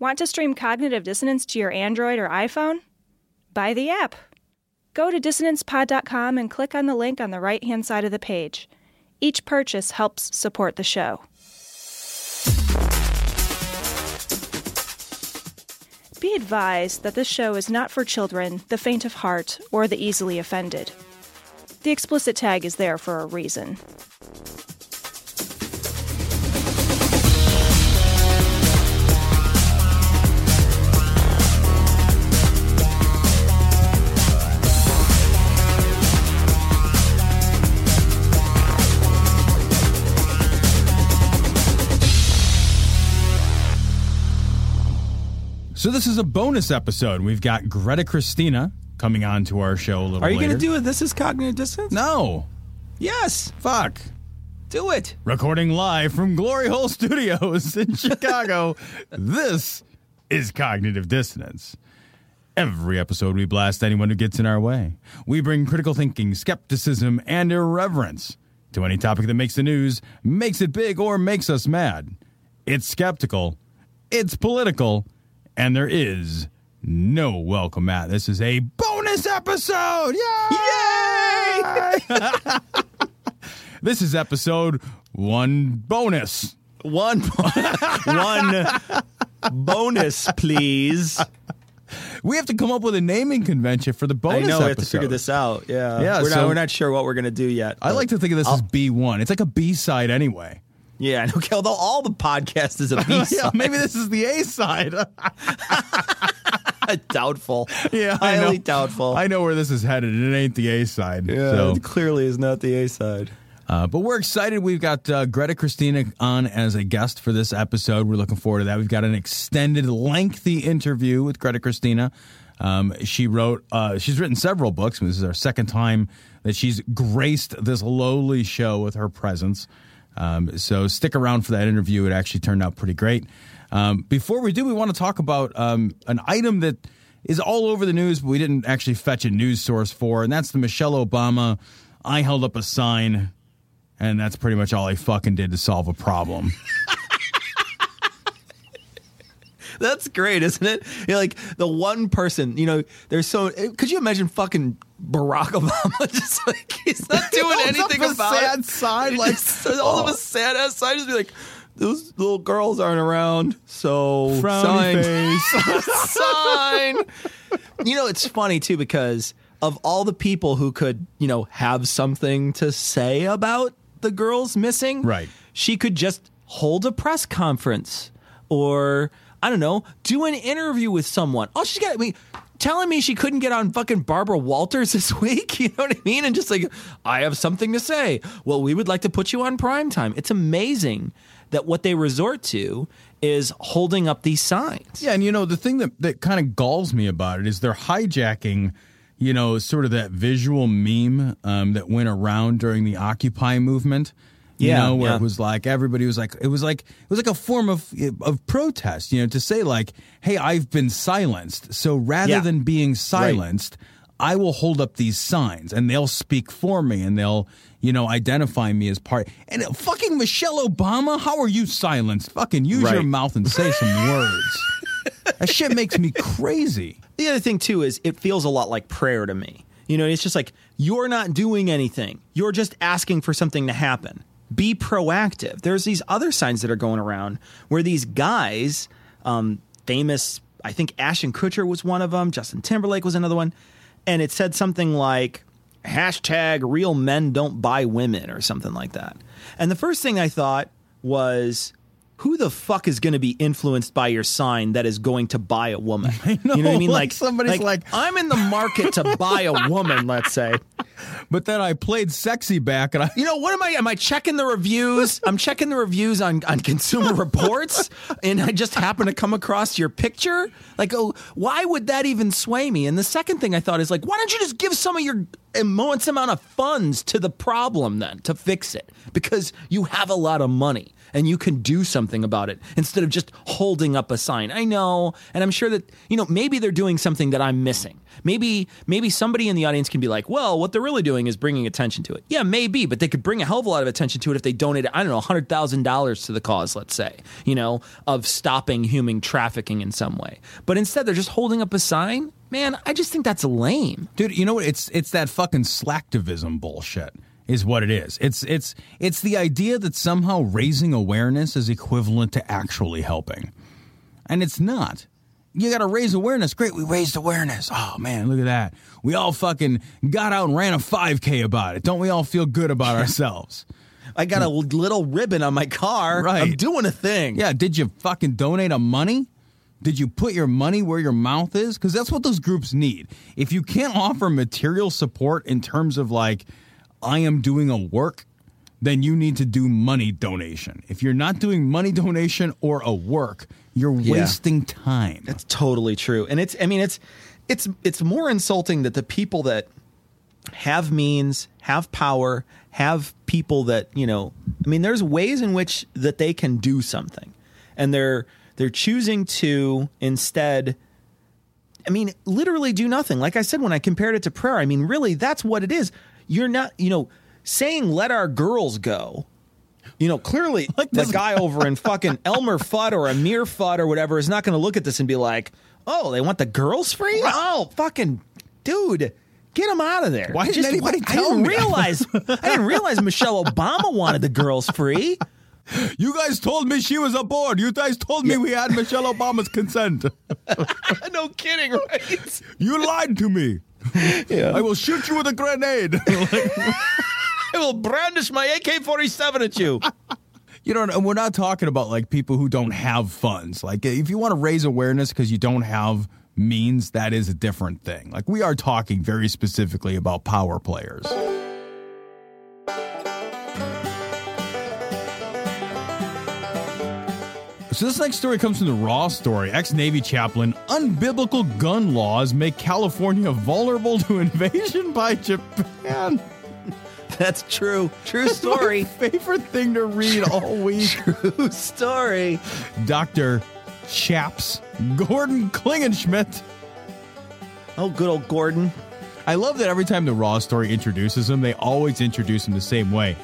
Want to stream Cognitive Dissonance to your Android or iPhone? Buy the app. Go to dissonancepod.com and click on the link on the right hand side of the page. Each purchase helps support the show. Be advised that this show is not for children, the faint of heart, or the easily offended. The explicit tag is there for a reason. So this is a bonus episode. We've got Greta Christina coming on to our show a little Are you going to do it? This is cognitive dissonance? No. Yes. Fuck. Do it. Recording live from Glory Hole Studios in Chicago. this is Cognitive Dissonance. Every episode, we blast anyone who gets in our way. We bring critical thinking, skepticism, and irreverence to any topic that makes the news, makes it big, or makes us mad. It's skeptical, it's political, and there is no welcome mat. This is a bonus episode! Yay! this is episode one bonus. One, one bonus, please. We have to come up with a naming convention for the bonus I know we have to figure this out. Yeah, Yeah, We're so- not. We're not sure what we're gonna do yet. I like to think of this as B1. It's like a B side anyway. Yeah, and okay. Although all the podcast is a B side. yeah, maybe this is the A side. doubtful. yeah, I know. highly doubtful. I know where this is headed. It ain't the A side. yeah, So, it clearly is not the A side. uh, but we're excited. We've got uh, Greta Christina on as a guest for this episode. We're looking forward to that. We've got an extended, lengthy interview with Greta Christina. Um, she wrote. Uh, she's written several books. This is our second time that she's graced this lowly show with her presence. Um, so stick around for that interview. It actually turned out pretty great. Um, before we do, we want to talk about um, an item that is all over the news, but we didn't actually fetch a news source for, and that's the Michelle Obama. I held up a sign, and that's pretty much all I fucking did to solve a problem. That's great, isn't it? You're like the one person. You know, there's so. Could you imagine fucking Barack Obama just like he's not doing up anything a about sad it. sign, He like, just all of oh. a sad ass sign, just be like. Those little girls aren't around, so Frowny sign. sign. You know, it's funny too because of all the people who could, you know, have something to say about the girls missing. Right. She could just hold a press conference or I don't know, do an interview with someone. Oh, she's got I mean telling me she couldn't get on fucking Barbara Walters this week, you know what I mean? And just like I have something to say. Well, we would like to put you on prime time. It's amazing that what they resort to is holding up these signs. Yeah, and you know the thing that that kind of galls me about it is they're hijacking, you know, sort of that visual meme um, that went around during the Occupy movement. You Yeah, know, where yeah. it was like everybody was like it was like it was like a form of of protest, you know, to say like, "Hey, I've been silenced." So rather Yeah. than being silenced, I will hold up these signs and they'll speak for me and they'll, you know, identify me as part. And fucking Michelle Obama, how are you silenced? Fucking use your mouth and say some words. That shit makes me crazy. The other thing too is it feels a lot like prayer to me. You know, it's just like you're not doing anything. You're just asking for something to happen. Be proactive. There's these other signs that are going around where these guys, um, famous, I think Ashton Kutcher was one of them. Justin Timberlake was another one, and it said something like hashtag real men don't buy women or something like that. And the first thing I thought was who the fuck is going to be influenced by your sign that is going to buy a woman? know, you know what I mean? like Like somebody's like- I'm in the market to buy a woman. Let's say. But then I played sexy back, and I You know what am I? Am I checking the reviews? I'm checking the reviews on on Consumer Reports, and I just happen to come across your picture. Like, oh, why would that even sway me? And the second thing I thought is like, why don't you just give some of your immense amount of funds to the problem then to fix it? Because you have a lot of money and you can do something about it instead of just holding up a sign. I know, and I'm sure that you know maybe they're doing something that I'm missing. Maybe maybe somebody in the audience can be like, "Well, what they're really doing is bringing attention to it." Yeah, maybe, but they could bring a hell of a lot of attention to it if they donated, I don't know, hundred thousand dollars to the cause. Let's say, you know, of stopping human trafficking in some way. But instead, they're just holding up a sign. Man, I just think that's lame. Dude, you know what? It's it's that fucking slacktivism bullshit. Is what it is. It's it's it's the idea that somehow raising awareness is equivalent to actually helping, and it's not. You got to raise awareness. Great, we raised awareness. Oh man, look at that. We all fucking got out and ran a 5K about it. Don't we all feel good about ourselves? I got a little ribbon on my car. Right. I'm doing a thing. Yeah, did you fucking donate a money? Did you put your money where your mouth is? Because that's what those groups need. If you can't offer material support in terms of like, I am doing a work, then you need to do money donation. If you're not doing money donation or a work, you're Yeah. wasting time. That's totally true. And it's I mean it's it's it's more insulting that the people that have means, have power, have people that, you know, I mean there's ways in which that they can do something. And they're they're choosing to instead I mean, literally do nothing. Like I said when I compared it to prayer, I mean, really, that's what it is. You're not, you know, saying let our girls go. You know, clearly Like the guy over in fucking Elmer Fudd or Amir Fudd or whatever is not going to look at this and be like, "Oh, they want the girls free? Oh, fucking dude, get them out of there." Why didn't anybody I tell didn't me? realize. I didn't realize Michelle Obama wanted the girls free. You guys told me she was aboard. You guys told me we had Michelle Obama's consent. no kidding, right? You lied to me. Yeah. I will shoot you with a grenade. I will brandish my AK-47 at you. You know, and we're not talking about like people who don't have funds. Like, if you want to raise awareness because you don't have means, that is a different thing. Like, we are talking very specifically about power players. So this next story comes from the Raw story. Ex-Navy chaplain, unbiblical gun laws make California vulnerable to invasion by Japan. That's true. True story. My favorite thing to read all week. True story. Dr. Chaps Gordon Klingenschmitt. Oh, good old Gordon. I love that every time the Raw story introduces him, they always introduce him the same way.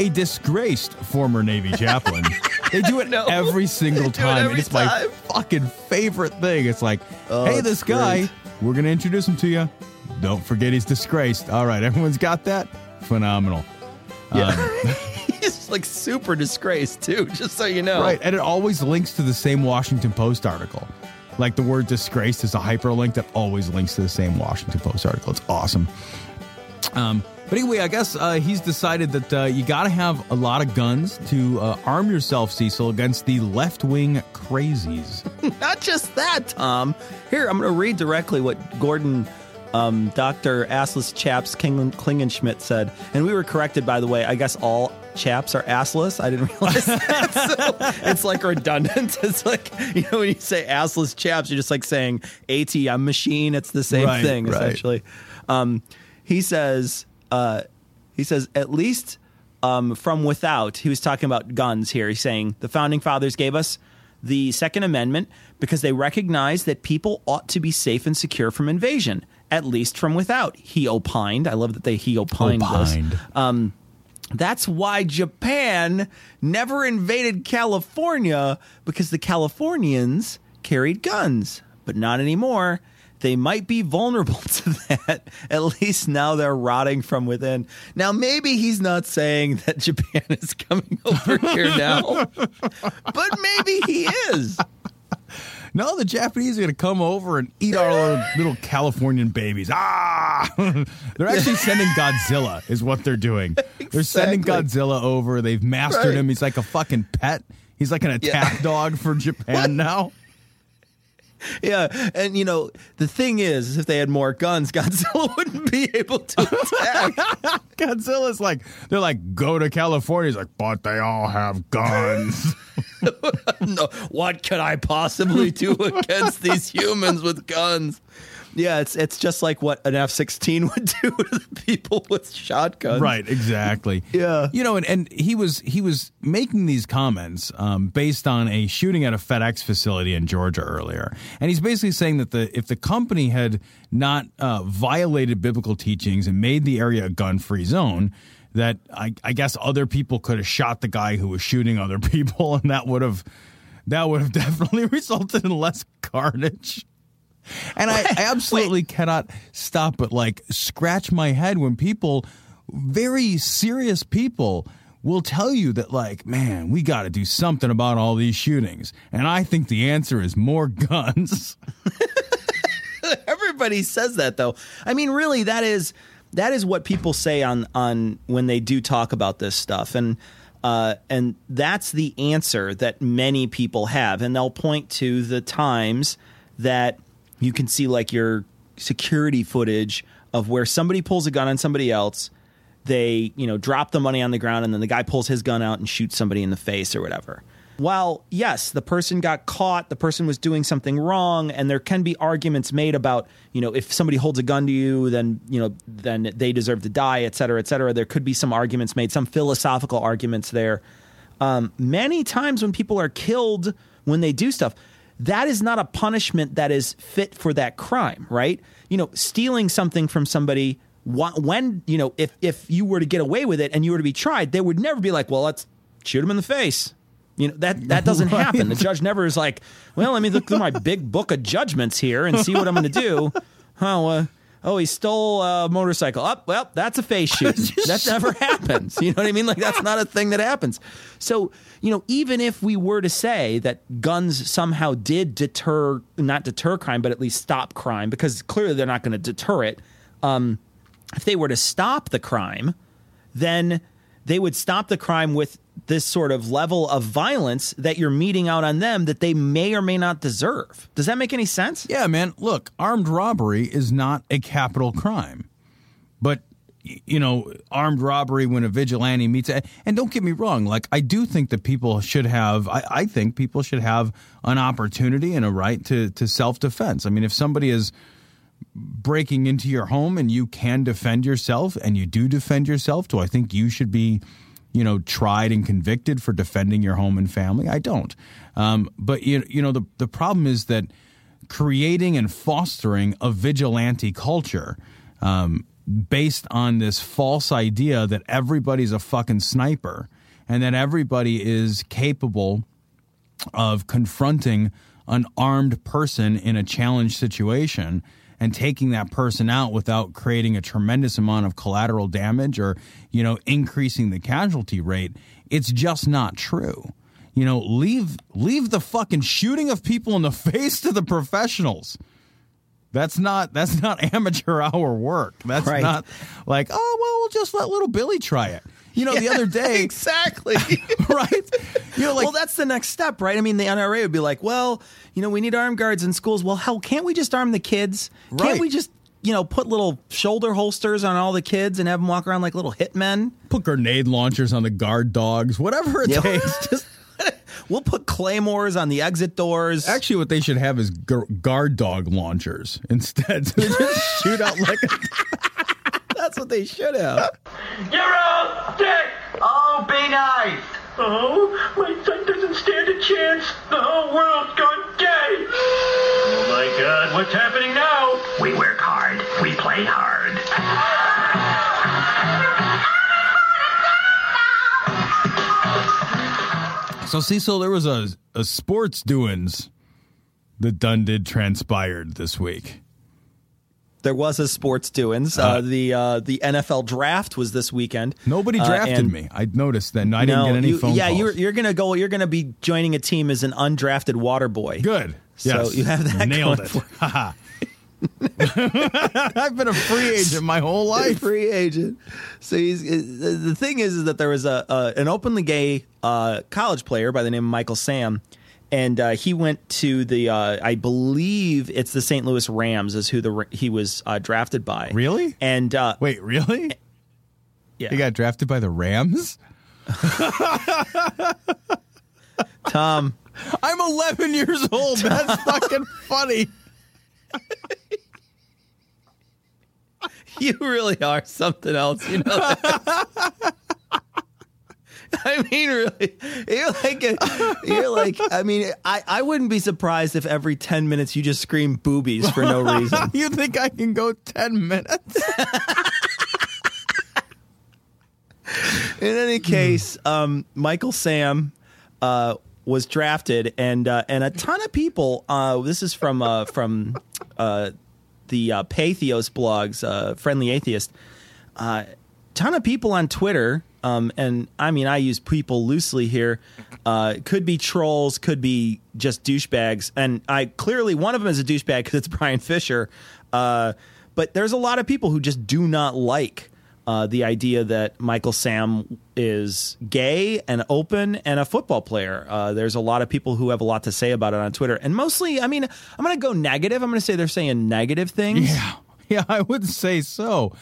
A disgraced former Navy chaplain. they do it know. every single do it time. and every it's my fucking favorite thing. It's like, Oh, hey, this guy, we're going to introduce him to you. Don't forget he's disgraced. All right, everyone's got that? Phenomenal. Yeah. He's like super disgraced too, just so you know. Right, and it always links to the same Washington Post article. Like the word disgraced is a hyperlink that always links to the same Washington Post article. It's awesome. Um, but anyway, I guess uh, he's decided that uh, you got to have a lot of guns to uh, arm yourself, Cecil, against the left wing crazies. Not just that, Tom. Here, I'm going to read directly what Gordon, um, Dr. Assless Chaps Kling- Klingenschmitt said. And we were corrected, by the way. I guess all chaps are assless. I didn't realize that. So it's like redundant. It's like, you know, when you say assless chaps, you're just like saying ATM machine. It's the same Right, thing, right. essentially. Um, he says, uh, he says, at least um, from without, he was talking about guns here. He's saying the founding fathers gave us the Second Amendment because they recognized that people ought to be safe and secure from invasion, at least from without. He opined. I love that they he opined, Opined. this. Um, that's why Japan never invaded California because the Californians carried guns, but not anymore. They might be vulnerable to that. At least now they're rotting from within. Now, maybe he's not saying that Japan is coming over here now, but maybe he is. No, the Japanese are going to come over and eat our little, Californian babies. Ah! they're actually sending Godzilla, is what they're doing. They're sending Godzilla over. They've mastered Right. him. He's like a fucking pet. He's like an attack dog for Japan now. Yeah, and you know the thing is, if they had more guns, Godzilla wouldn't be able to attack. Godzilla's like, they're like, go to California. He's like, but they all have guns. no, what could I possibly do against these humans with guns? Yeah, it's it's just like what an F sixteen would do to the people with shotguns. right, exactly. Yeah. You know, and, and he was he was making these comments um, based on a shooting at a FedEx facility in Georgia earlier, and he's basically saying that the if the company had not uh, violated biblical teachings and made the area a gun free zone. That I, I guess other people could have shot the guy who was shooting other people, and that would have that would have definitely resulted in less carnage. And I, I absolutely cannot stop but like scratch my head when people, very serious people, will tell you that, like, man, we got to do something about all these shootings. And I think the answer is more guns. Everybody says that though. I mean, really, that is that is what people say on on when they do talk about this stuff, and uh, and that's the answer that many people have, and they'll point to the times that you can see like your security footage of where somebody pulls a gun on somebody else. They, you know, drop the money on the ground and then the guy pulls his gun out and shoots somebody in the face or whatever. While, yes, the person got caught, the person was doing something wrong, and there can be arguments made about, you know, if somebody holds a gun to you, then, you know, then they deserve to die, et cetera, et cetera. There could be some arguments made, some philosophical arguments there. Um, many times when people are killed when they do stuff, that is not a punishment that is fit for that crime, right? You know, stealing something from somebody when you know if if you were to get away with it and you were to be tried, they would never be like, well, let's shoot him in the face. You know that that doesn't Right. happen. The judge never is like, well, let me look through my big book of judgments here and see what I'm going to do. Oh, uh, oh, he stole a motorcycle. Up, well, that's a face shoot. that never happens. You know what I mean? Like that's not a thing that happens. So you know, even if we were to say that guns somehow did deter, not deter crime, but at least stop crime, because clearly they're not going to deter it. Um, if they were to stop the crime, then they would stop the crime with this sort of level of violence that you're meeting out on them that they may or may not deserve. Does that make any sense? Yeah, man. Look, armed robbery is not a capital crime, but you know, armed robbery when a vigilante meets. And don't get me wrong. Like, I do think that people should have. I, I think people should have an opportunity and a right to to self defense. I mean, if somebody is breaking into your home and you can defend yourself and you do defend yourself, do I think you should be, you know, tried and convicted for defending your home and family? I don't. Um, but you, you know, the the problem is that creating and fostering a vigilante culture um, based on this false idea that everybody's a fucking sniper and that everybody is capable of confronting an armed person in a challenge situation and taking that person out without creating a tremendous amount of collateral damage or you know increasing the casualty rate it's just not true. You know leave leave the fucking shooting of people in the face to the professionals. That's not that's not amateur hour work. That's Right. not like oh well we'll just let little billy try it you know the other day exactly. right you know like well, that's the next step, right? I mean, the NRA would be like, well, you know, we need armed guards in schools. Well, hell, can't we just arm the kids? Right. Can't we just, you know, put little shoulder holsters on all the kids and have them walk around like little hitmen? put grenade launchers on the guard dogs, whatever it Yeah. takes. Just We'll put claymores on the exit doors. actually, what they should have is gu- guard dog launchers instead. So they just shoot out like a, That's what they should have. You're all dead! Oh, be nice! Oh, my son doesn't stand a chance. The whole world's gone gay. Oh my god, what's happening now? We work hard. We play hard. so Cecil, there was a, a sports doings that done did transpired this week. There was a sports doings. Uh, the uh, the NFL draft was this weekend. Nobody Uh, drafted me. I noticed that. I didn't No, get any you- phone yeah, calls. you're you're gonna go. You're gonna be joining a team as an undrafted water boy. good. So yes. you have that nailed going it. I've been a free agent my whole life. free agent. So he's the thing is, is that there was a, a an openly gay uh, college player by the name of Michael Sam, and uh, he went to the uh, I believe it's the St. Louis Rams is who the he was uh, drafted by. Really? And uh, Wait, really? yeah, He got drafted by the Rams? Tom. I'm 11 years old. That's fucking funny. You really are something else, you know. I mean, really, you're like, a, you're like. I mean, I, I wouldn't be surprised if every ten minutes you just scream boobies for no reason. You think I can go 10 minutes? In any case, um, Michael Sam uh, was drafted, and uh, and a ton of people. Uh, this is from uh, from uh, the uh, Patheos blogs, uh, Friendly Atheist. Uh, ton of people on Twitter, um, and I mean, I use people loosely here. Uh, could be trolls, could be just douchebags, and I clearly one of them is a douchebag because it's Bryan Fischer. Uh, but there's a lot of people who just do not like uh, the idea that Michael Sam is gay and open and a football player. Uh, there's a lot of people who have a lot to say about it on Twitter, and mostly, I mean, I'm going to go negative. I'm going to say they're saying negative things. Yeah, yeah, I would say so.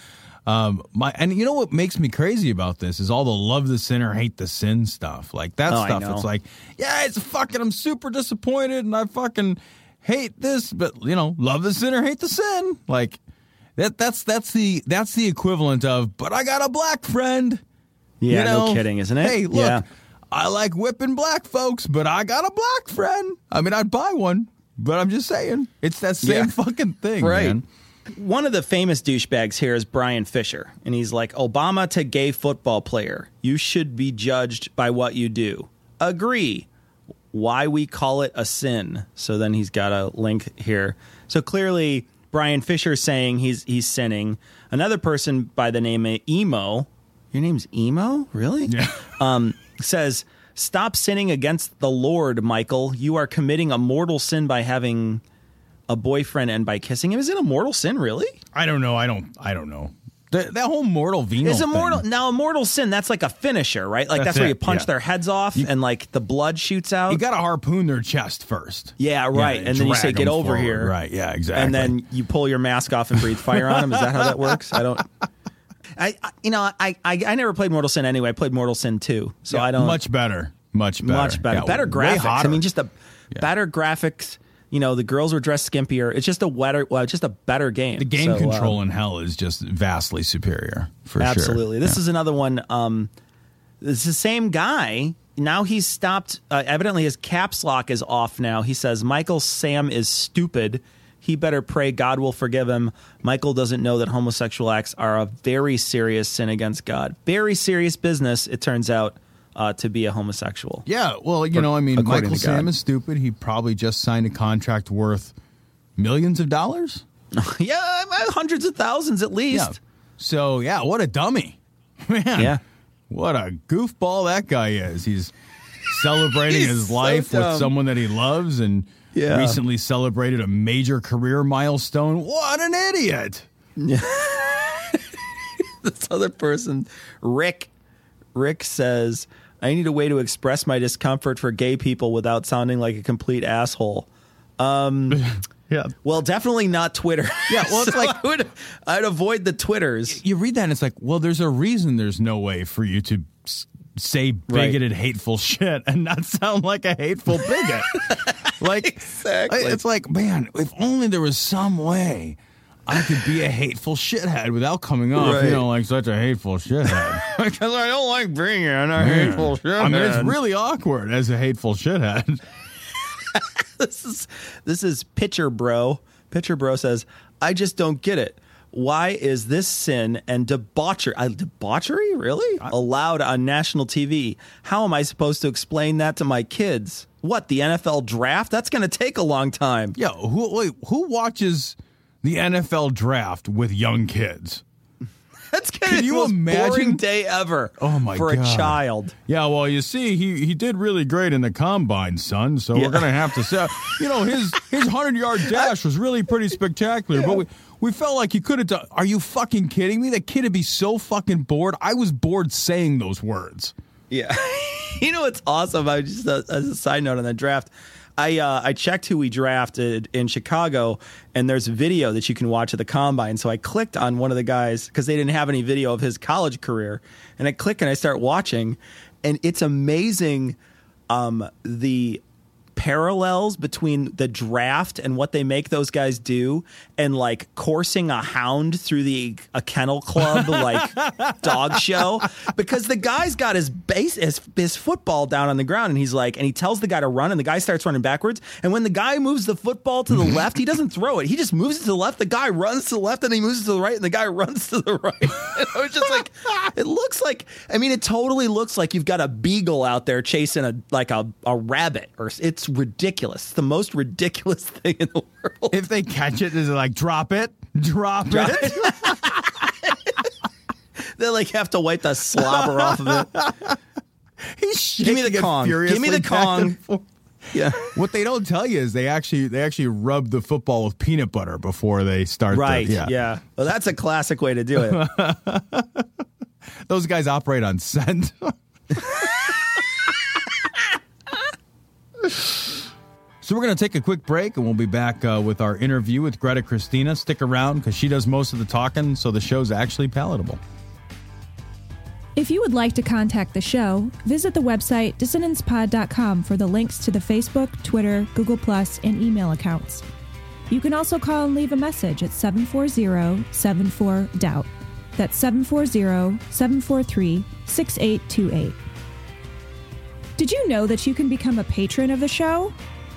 Um, my and you know what makes me crazy about this is all the love the sinner, hate the sin stuff. Like that Oh, stuff. It's like, yeah, it's fucking. I'm super disappointed, and I fucking hate this, but you know, love the sinner, hate the sin. Like that. That's that's the that's the equivalent of. But I got a black friend. Yeah, you know? no kidding, isn't it? Hey, look, Yeah. I like whipping black folks, but I got a black friend. I mean, I'd buy one, but I'm just saying, it's that same Yeah. fucking thing, Right. man. One of the famous douchebags here is Bryan Fischer, and he's like, Obama to gay football player. You should be judged by what you do. Agree. Why we call it a sin. So then he's got a link here. So clearly, Bryan Fischer is saying he's he's sinning. Another person by the name of Emo. Your name's Emo? Really? Yeah. um, says, Stop sinning against the Lord, Michael. You are committing a mortal sin by having a boyfriend and by kissing him. Is it a mortal sin, really? I don't know. I don't. I don't know. That, that whole mortal venial. Is a thing. mortal now a mortal sin? That's like a finisher, right? Like that's, That's where you punch yeah. their heads off and like the blood shoots out. You got to harpoon their chest first. yeah, right. and then you say, "Get over forward." here." Right. Yeah. Exactly. And then you pull your mask off and breathe fire on them. Is that how that works? I don't. I, I you know I, I I never played Mortal Sin anyway. I played Mortal Sin 2. So Yeah, I don't much better. Much better. much better. Yeah, better graphics. I mean, just the Yeah. better graphics. You know, the girls were dressed skimpier. It's just a wetter, well, just a better game. the game So, uh, control in hell is just vastly superior for sure. Absolutely. This Yeah. is another one. Um, it's the same guy. Now he's stopped. Uh, evidently, his caps lock is off now. He says, Michael Sam is stupid. He better pray God will forgive him. Michael doesn't know that homosexual acts are a very serious sin against God. Very serious business, it turns out, uh, to be a homosexual. Yeah, well, you know, I mean, Michael God. Sam is stupid. He probably just signed a contract worth millions of dollars. yeah, hundreds of thousands at Yeah. least. So yeah, what a dummy, man. Yeah. what a goofball that guy is. He's celebrating He's his so life with someone that he loves, and Yeah. recently celebrated a major career milestone. What an idiot! this other person, Rick. Rick says, I need a way to express my discomfort for gay people without sounding like a complete asshole. Um, yeah. Well, definitely not Twitter. Yeah, well, it's So like- I would, I'd avoid the Twitters. You read that and it's like, well, there's a reason there's no way for you to say bigoted, hateful shit and not sound like a hateful bigot. like, Exactly. It's like, man, if only there was some way I could be a hateful shithead without coming off, Right. you know, like such a hateful shithead. Because I don't like being a hateful Man. I mean, it's really awkward as a hateful shithead. this is this is Pitcher Bro. Pitcher Bro says, I just don't get it. Why is this sin and debauchery, uh, debauchery really allowed on national TV? How am I supposed to explain that to my kids? What the NFL draft? That's going to take a long time. Yeah, who wait, who watches the NFL draft with young kids? That's gonna Can you the most imagine? boring day ever. Oh, my for God. a child. Yeah, well, you see, he he did really great in the combine, son. So Yeah. we're gonna have to say, you know, his his hundred yard dash was really pretty spectacular. But we we felt like he could have done. Are you fucking kidding me? That kid would be so fucking bored. I was bored saying those words. Yeah. you know what's awesome? I just uh, as a side note on the draft, I uh, I checked who we drafted in Chicago, and there's video that you can watch at the combine. So I clicked on one of the guys because they didn't have any video of his college career, and I click and I start watching, and it's amazing um, the parallels between the draft and what they make those guys do and like coursing a hound through the a kennel club like dog show. Because the guy's got his base his, his football down on the ground and he's like and he tells the guy to run and the guy starts running backwards. And when the guy moves the football to the left he doesn't throw it. He just moves it to the left. The guy runs to the left and he moves it to the right and the guy runs to the right. And I was just like it looks like I mean it totally looks like you've got a beagle out there chasing a like a, a rabbit or it's ridiculous it's the most ridiculous thing in the world If they catch it, is it like drop it, drop, it? they like have to wipe the slobber off of it He's Give me the Kong. Give me the Kong. yeah What they don't tell you is they actually they actually rub the football with peanut butter before they start. the- right yeah. well that's a classic way to do it Those guys operate on scent. So we're going to take a quick break and we'll be back uh, with our interview with Greta Christina. Stick around because she does most of the talking, so the show's actually palatable. If you would like to contact the show, visit the website dissonancepod.com for the links to the Facebook, Twitter, Google, and email accounts. You can also call and leave a message at 740 74 Doubt. That's 740 743 6828. Did you know that you can become a patron of the show?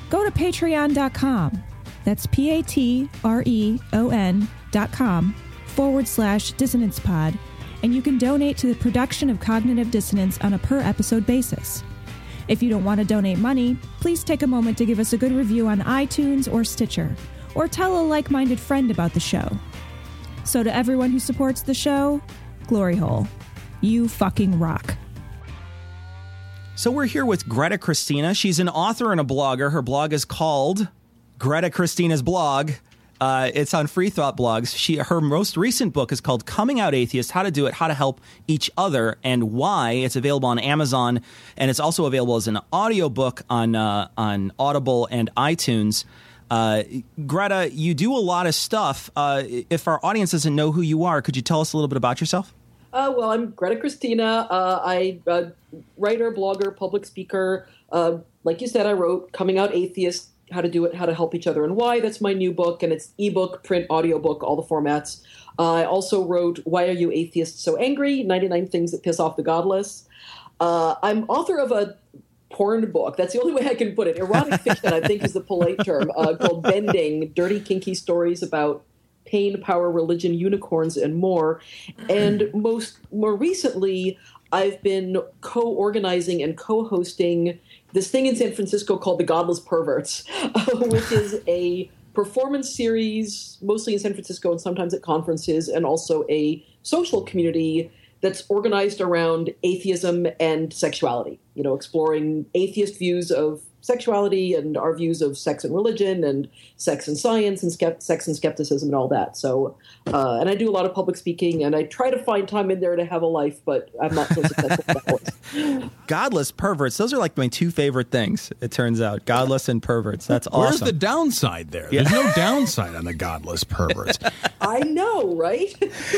Go to patreon.com. That's P A T R E O N dot com forward slash dissonance pod, and you can donate to the production of cognitive dissonance on a per episode basis. If you don't want to donate money, please take a moment to give us a good review on iTunes or Stitcher, or tell a like minded friend about the show. So, to everyone who supports the show, glory hole. You fucking rock. So we're here with Greta Christina. She's an author and a blogger. Her blog is called Greta Christina's Blog. Uh, it's on Free Thought Blogs. She her most recent book is called Coming Out Atheist: How to Do It, How to Help Each Other, and Why. It's available on Amazon, and it's also available as an audiobook on uh, on Audible and iTunes. Uh, Greta, you do a lot of stuff. Uh, if our audience doesn't know who you are, could you tell us a little bit about yourself? Uh, well, I'm Greta Christina. Uh, I uh, writer, blogger, public speaker. Uh, like you said, I wrote "Coming Out Atheist: How to Do It, How to Help Each Other, and Why." That's my new book, and it's ebook, print, audiobook, all the formats. Uh, I also wrote "Why Are You Atheists So Angry? 99 Things That Piss Off the Godless." Uh, I'm author of a porn book. That's the only way I can put it. Erotic fiction, I think, is the polite term. Uh, called "Bending: Dirty, Kinky Stories About." Pain, power, religion, unicorns, and more. And mm-hmm. most more recently, I've been co-organizing and co-hosting this thing in San Francisco called the Godless Perverts, which is a performance series, mostly in San Francisco and sometimes at conferences, and also a social community that's organized around atheism and sexuality. You know, exploring atheist views of sexuality and our views of sex and religion and sex and science and skept- sex and skepticism and all that. So, uh, and I do a lot of public speaking and I try to find time in there to have a life, but I'm not so successful at that point. Godless perverts. Those are like my two favorite things. It turns out, godless and perverts. That's awesome. Where's the downside there? There's no downside on the godless perverts. I know, right?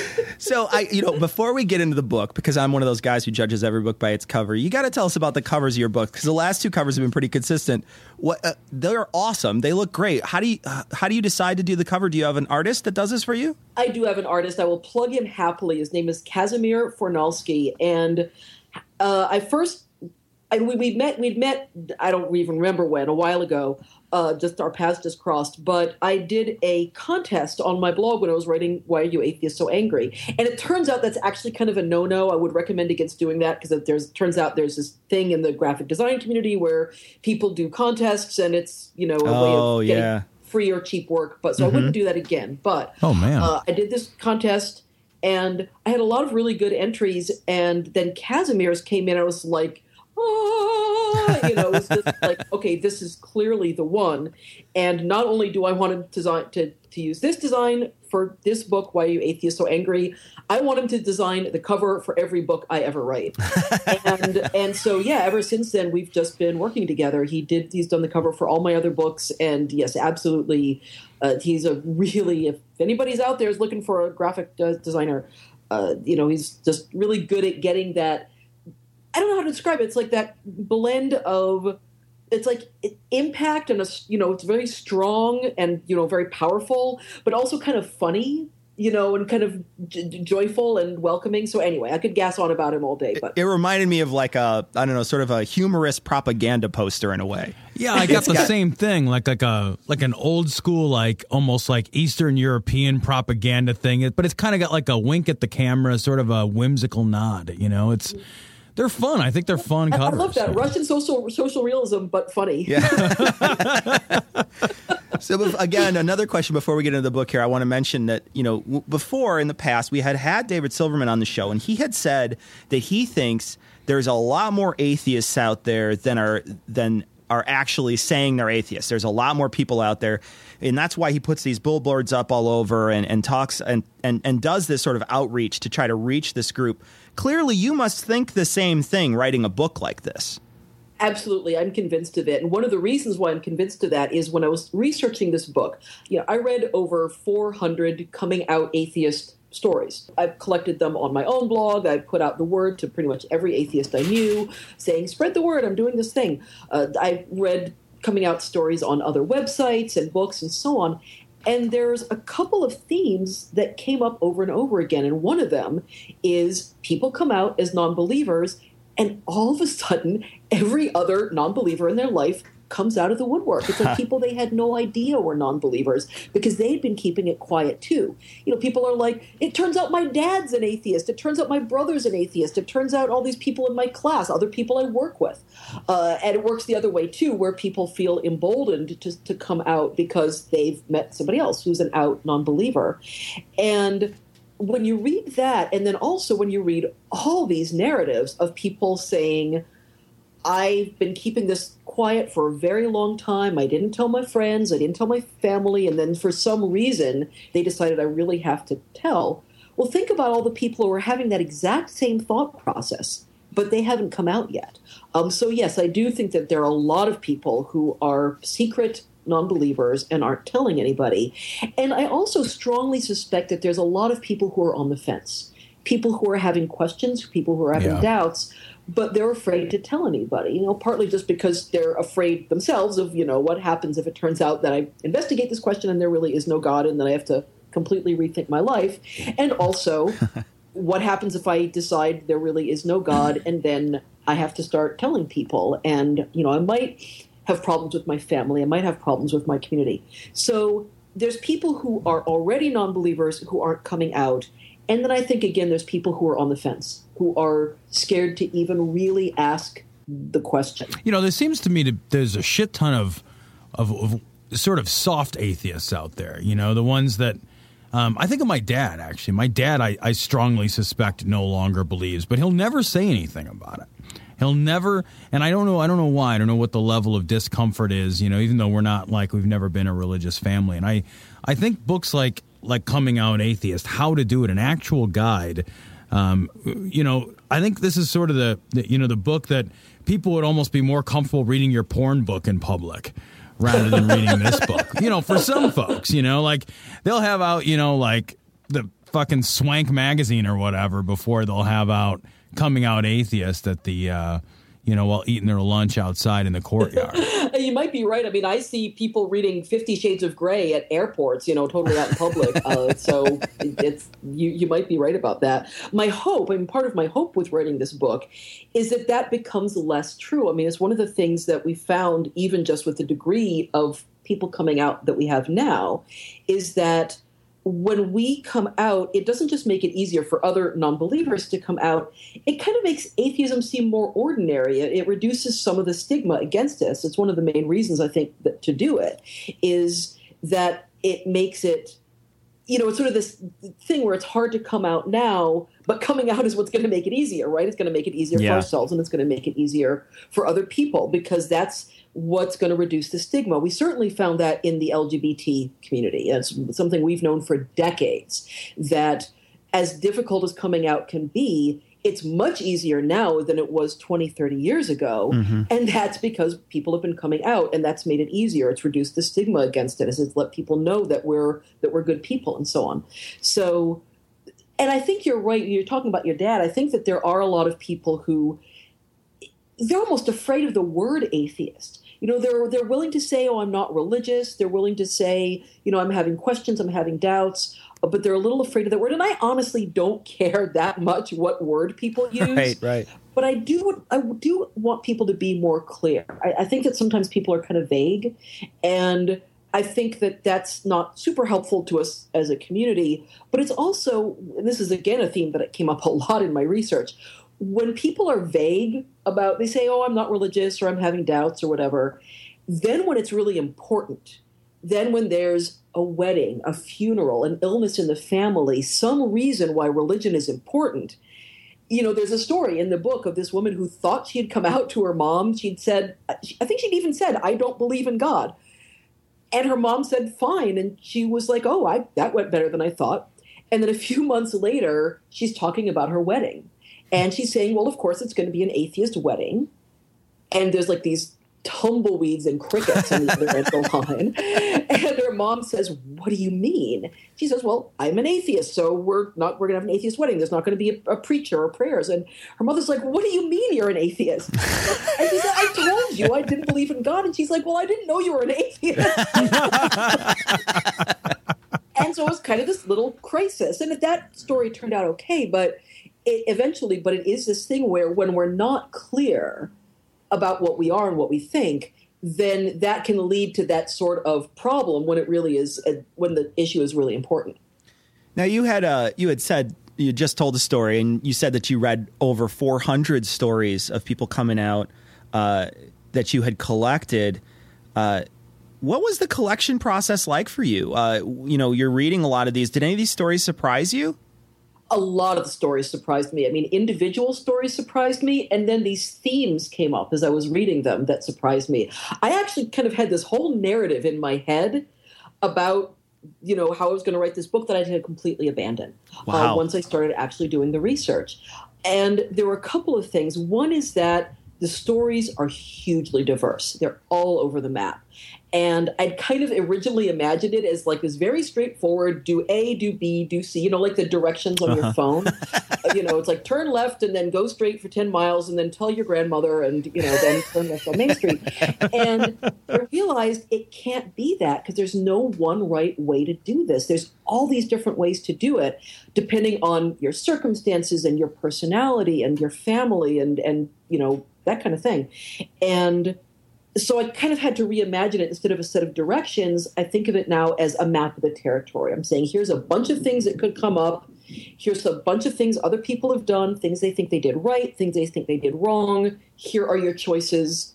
so I, you know, before we get into the book, because I'm one of those guys who judges every book by its cover, you got to tell us about the covers of your book because the last two covers have been pretty consistent. What uh, they're awesome. They look great. How do you uh, how do you decide to do the cover? Do you have an artist that does this for you? I do have an artist. I will plug him happily. His name is Casimir Fornalski, and uh, I first I, we, we met. We'd met. I don't even remember when. A while ago. Uh, just our paths just crossed. But I did a contest on my blog when I was writing "Why Are You Atheists So Angry?" And it turns out that's actually kind of a no-no. I would recommend against doing that because there's turns out there's this thing in the graphic design community where people do contests, and it's you know a Oh, way of getting yeah. free or cheap work. But so I wouldn't do that again. But Oh, man. uh, I did this contest And I had a lot of really good entries. And then Casimir's came in. I was like, ah, you know, it was just like, okay, this is clearly the one. And not only do I want him to design to, to use this design for this book, Why Are You Atheists So Angry? I want him to design the cover for every book I ever write. and and so yeah, ever since then we've just been working together. He did he's done the cover for all my other books, and yes, absolutely, uh, he's a really if anybody's out there is looking for a graphic uh, designer, uh, you know, he's just really good at getting that. I don't know how to describe it. It's like that blend of it's like impact and a you know it's very strong and you know very powerful but also kind of funny you know and kind of j- joyful and welcoming. So anyway i could gas on about him all day but it, it, reminded me of like a i don't know sort of a humorous propaganda poster in a way. Yeah i got the got, same thing like like a like an old school like almost like eastern european propaganda thing but it's kind of got like a wink at the camera sort of a whimsical nod you know? It's they're fun. I think they're fun covers. I love that Russian social social realism, but funny. Yeah. so again, another question before we get into the book here. I want to mention that you know before in the past we had had David Silverman on the show, and he had said that he thinks there's a lot more atheists out there than are than are actually saying they're atheists. There's a lot more people out there. And that's why he puts these billboards up all over and, and talks and, and, and does this sort of outreach to try to reach this group Clearly, you must think the same thing writing a book like this. Absolutely, I'm convinced of it. And one of the reasons why I'm convinced of that is when I was researching this book, you know, I read over 400 coming out atheist stories. I've collected them on my own blog. I've put out the word to pretty much every atheist I knew, saying, spread the word, I'm doing this thing. Uh, I read coming out stories on other websites and books and so on. And there's a couple of themes that came up over and over again. And one of them is people come out as non believers, and all of a sudden, every other non believer in their life comes out of the woodwork. It's like people they had no idea were non-believers because they'd been keeping it quiet too. You know, people are like, it turns out my dad's an atheist. It turns out my brother's an atheist. It turns out all these people in my class, other people I work with, uh, and it works the other way too, where people feel emboldened to to come out because they've met somebody else who's an out non-believer, and when you read that, and then also when you read all these narratives of people saying I've been keeping this quiet for a very long time. I didn't tell my friends, I didn't tell my family, and then for some reason they decided I really have to tell. Well, think about all the people who are having that exact same thought process, but they haven't come out yet. Um, so, yes, I do think that there are a lot of people who are secret non believers and aren't telling anybody. And I also strongly suspect that there's a lot of people who are on the fence people who are having questions, people who are having yeah. doubts, but they're afraid to tell anybody. You know, partly just because they're afraid themselves of you know what happens if it turns out that I investigate this question and there really is no God, and then I have to completely rethink my life, and also. what happens if I decide there really is no God and then I have to start telling people? And, you know, I might have problems with my family, I might have problems with my community. So there's people who are already non believers who aren't coming out, and then I think, again, there's people who are on the fence, who are scared to even really ask the question. You know, there seems to me there's a shit ton of, of, of sort of soft atheists out there, you know, the ones that. Um, I think of my dad, actually. My dad, I, I strongly suspect, no longer believes, but he'll never say anything about it. He'll never, and I don't know, I don't know why. I don't know what the level of discomfort is, you know, even though we're not like, we've never been a religious family. And I, I think books like like coming out atheist, how to do it, an actual guide. Um, you know, I think this is sort of the, the, you know the book that people would almost be more comfortable reading your porn book in public rather than reading this book. You know, for some folks, you know, like they'll have out, you know, like the fucking Swank magazine or whatever before they'll have out coming out atheist at the uh, you know, while eating their lunch outside in the courtyard. you might be right. I mean, I see people reading Fifty Shades of Grey at airports, you know, totally out in public. Uh, so it's you, you might be right about that. My hope, I mean, part of my hope with writing this book is that that becomes less true. I mean, it's one of the things that we found, even just with the degree of people coming out that we have now, is that when we come out, it doesn't just make it easier for other non believers to come out, it kind of makes atheism seem more ordinary. It, it, reduces some of the stigma against us. It's one of the main reasons I think that to do it is that it makes it you know, it's sort of this thing where it's hard to come out now, but coming out is what's going to make it easier, right? It's going to make it easier Yeah. for ourselves and it's going to make it easier for other people because that's what's going to reduce the stigma. We certainly found that in the LGBT community. It's something we've known for decades that as difficult as coming out can be, it's much easier now than it was 20, 30 years ago. Mm-hmm. And that's because people have been coming out and that's made it easier. It's reduced the stigma against it as it's let people know that we're that we're good people and so on. So and I think you're right. You're talking about your dad. I think that there are a lot of people who they're almost afraid of the word atheist. You know, they're they're willing to say, "Oh, I'm not religious." They're willing to say, "You know, I'm having questions, I'm having doubts," uh, but they're a little afraid of that word. And I honestly don't care that much what word people use. Right, right. But I do I do want people to be more clear. I, I think that sometimes people are kind of vague, and I think that that's not super helpful to us as a community. But it's also, and this is again a theme that came up a lot in my research. When people are vague about, they say, "Oh, I'm not religious," or "I'm having doubts," or whatever. Then, when it's really important, then when there's a wedding, a funeral, an illness in the family, some reason why religion is important, you know, there's a story in the book of this woman who thought she had come out to her mom. She'd said, I think she'd even said, I don't believe in God. And her mom said, fine. And she was like, oh, I, that went better than I thought. And then a few months later, she's talking about her wedding. And she's saying, well, of course, it's going to be an atheist wedding. And there's like these tumbleweeds and crickets on the other end of the line. And her mom says, What do you mean? She says, Well, I'm an atheist, so we're not we're gonna have an atheist wedding. There's not gonna be a, a preacher or prayers. And her mother's like, What do you mean you're an atheist? and she said, I told you I didn't believe in God. And she's like, Well, I didn't know you were an atheist. and so it was kind of this little crisis. And that story turned out okay, but it eventually, but it is this thing where when we're not clear about what we are and what we think, then that can lead to that sort of problem when it really is uh, when the issue is really important. Now you had uh you had said you just told a story and you said that you read over 400 stories of people coming out uh, that you had collected. Uh, what was the collection process like for you? Uh, you know, you're reading a lot of these. Did any of these stories surprise you? A lot of the stories surprised me. I mean, individual stories surprised me, and then these themes came up as I was reading them that surprised me. I actually kind of had this whole narrative in my head about you know how I was going to write this book that I had completely abandoned Wow. uh, once I started actually doing the research. And there were a couple of things. One is that the stories are hugely diverse; they're all over the map. And I'd kind of originally imagined it as like this very straightforward: do A, do B, do C. You know, like the directions on your uh-huh. phone. you know, it's like turn left and then go straight for ten miles, and then tell your grandmother, and you know, then turn left on Main Street. And I realized it can't be that because there's no one right way to do this. There's all these different ways to do it, depending on your circumstances and your personality and your family and and you know that kind of thing. And so I kind of had to reimagine it instead of a set of directions. I think of it now as a map of the territory. I'm saying here's a bunch of things that could come up. Here's a bunch of things other people have done, things they think they did right, things they think they did wrong. Here are your choices.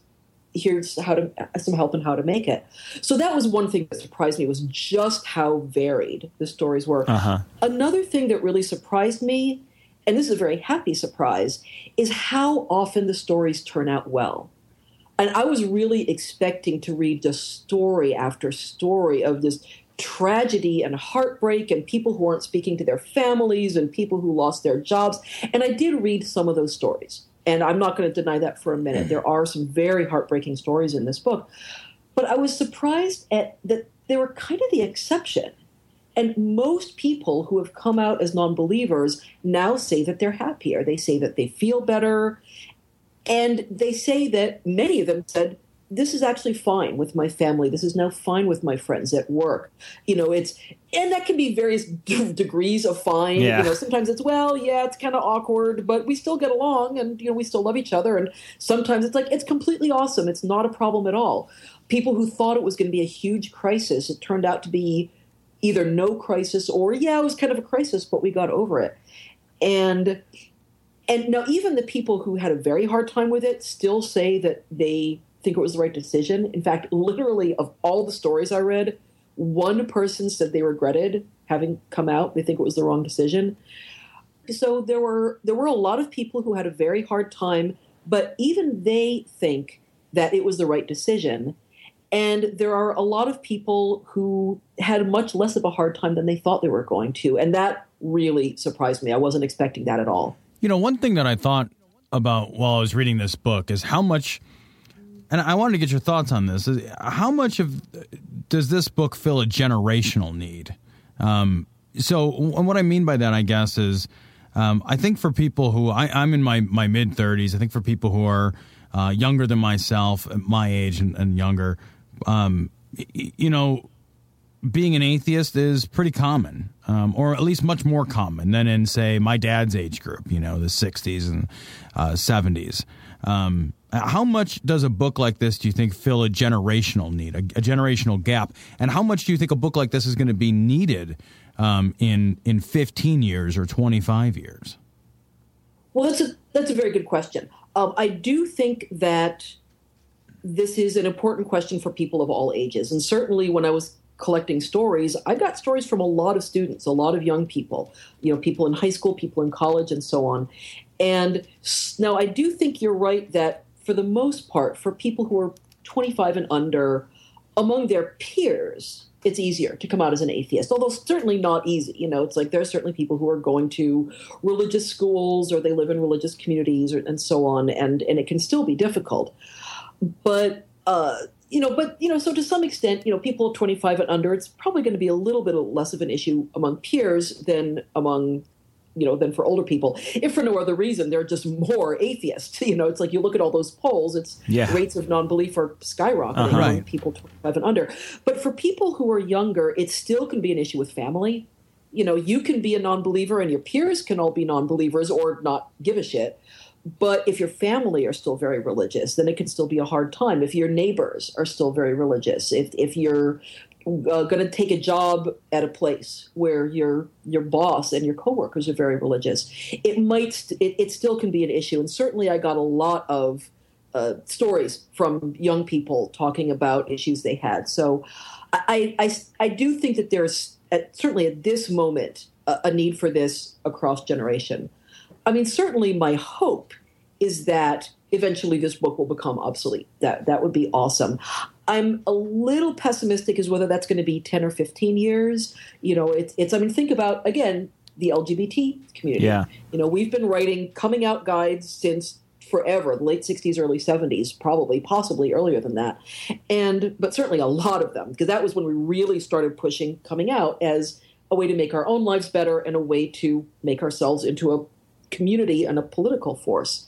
Here's how to some help in how to make it. So that was one thing that surprised me was just how varied the stories were. Uh-huh. Another thing that really surprised me, and this is a very happy surprise, is how often the stories turn out well and I was really expecting to read just story after story of this tragedy and heartbreak and people who aren't speaking to their families and people who lost their jobs. And I did read some of those stories. And I'm not going to deny that for a minute. Mm-hmm. There are some very heartbreaking stories in this book. But I was surprised at that they were kind of the exception. And most people who have come out as non believers now say that they're happier. They say that they feel better. And they say that many of them said, This is actually fine with my family. This is now fine with my friends at work. You know, it's, and that can be various d- degrees of fine. Yeah. You know, sometimes it's, well, yeah, it's kind of awkward, but we still get along and, you know, we still love each other. And sometimes it's like, it's completely awesome. It's not a problem at all. People who thought it was going to be a huge crisis, it turned out to be either no crisis or, yeah, it was kind of a crisis, but we got over it. And and now even the people who had a very hard time with it still say that they think it was the right decision. In fact, literally of all the stories I read, one person said they regretted having come out. They think it was the wrong decision. So there were there were a lot of people who had a very hard time, but even they think that it was the right decision. And there are a lot of people who had much less of a hard time than they thought they were going to. And that really surprised me. I wasn't expecting that at all. You know, one thing that I thought about while I was reading this book is how much, and I wanted to get your thoughts on this, is how much of does this book fill a generational need? Um, so, what I mean by that, I guess, is um, I think for people who I, am in my, my mid 30s, I think for people who are uh, younger than myself, my age and, and younger, um, you know, being an atheist is pretty common, um, or at least much more common than in, say, my dad's age group, you know, the 60s and uh, 70s. Um, how much does a book like this, do you think, fill a generational need, a, a generational gap? And how much do you think a book like this is going to be needed um, in, in 15 years or 25 years? Well, that's a, that's a very good question. Um, I do think that this is an important question for people of all ages. And certainly when I was collecting stories, I've got stories from a lot of students, a lot of young people, you know, people in high school, people in college, and so on. And now I do think you're right that for the most part, for people who are 25 and under, among their peers, it's easier to come out as an atheist, although certainly not easy. You know, it's like there are certainly people who are going to religious schools or they live in religious communities or, and so on, and, and it can still be difficult. But uh, you know, but you know, so to some extent, you know, people 25 and under, it's probably going to be a little bit less of an issue among peers than among you know than for older people if for no other reason they're just more atheists you know it's like you look at all those polls it's yeah. rates of non-belief are skyrocketing uh-huh. right. people 25 and under but for people who are younger it still can be an issue with family you know you can be a non-believer and your peers can all be non-believers or not give a shit but if your family are still very religious, then it can still be a hard time. If your neighbors are still very religious, if if you're uh, going to take a job at a place where your your boss and your coworkers are very religious, it might st- it, it, still can be an issue. And certainly, I got a lot of uh, stories from young people talking about issues they had. So, I I, I do think that there's at, certainly at this moment a, a need for this across generation. I mean, certainly my hope is that eventually this book will become obsolete. That that would be awesome. I'm a little pessimistic as whether that's going to be 10 or 15 years. You know, it's it's I mean think about again the LGBT community. Yeah. You know, we've been writing coming out guides since forever, the late 60s, early 70s, probably, possibly earlier than that. And but certainly a lot of them because that was when we really started pushing coming out as a way to make our own lives better and a way to make ourselves into a community and a political force.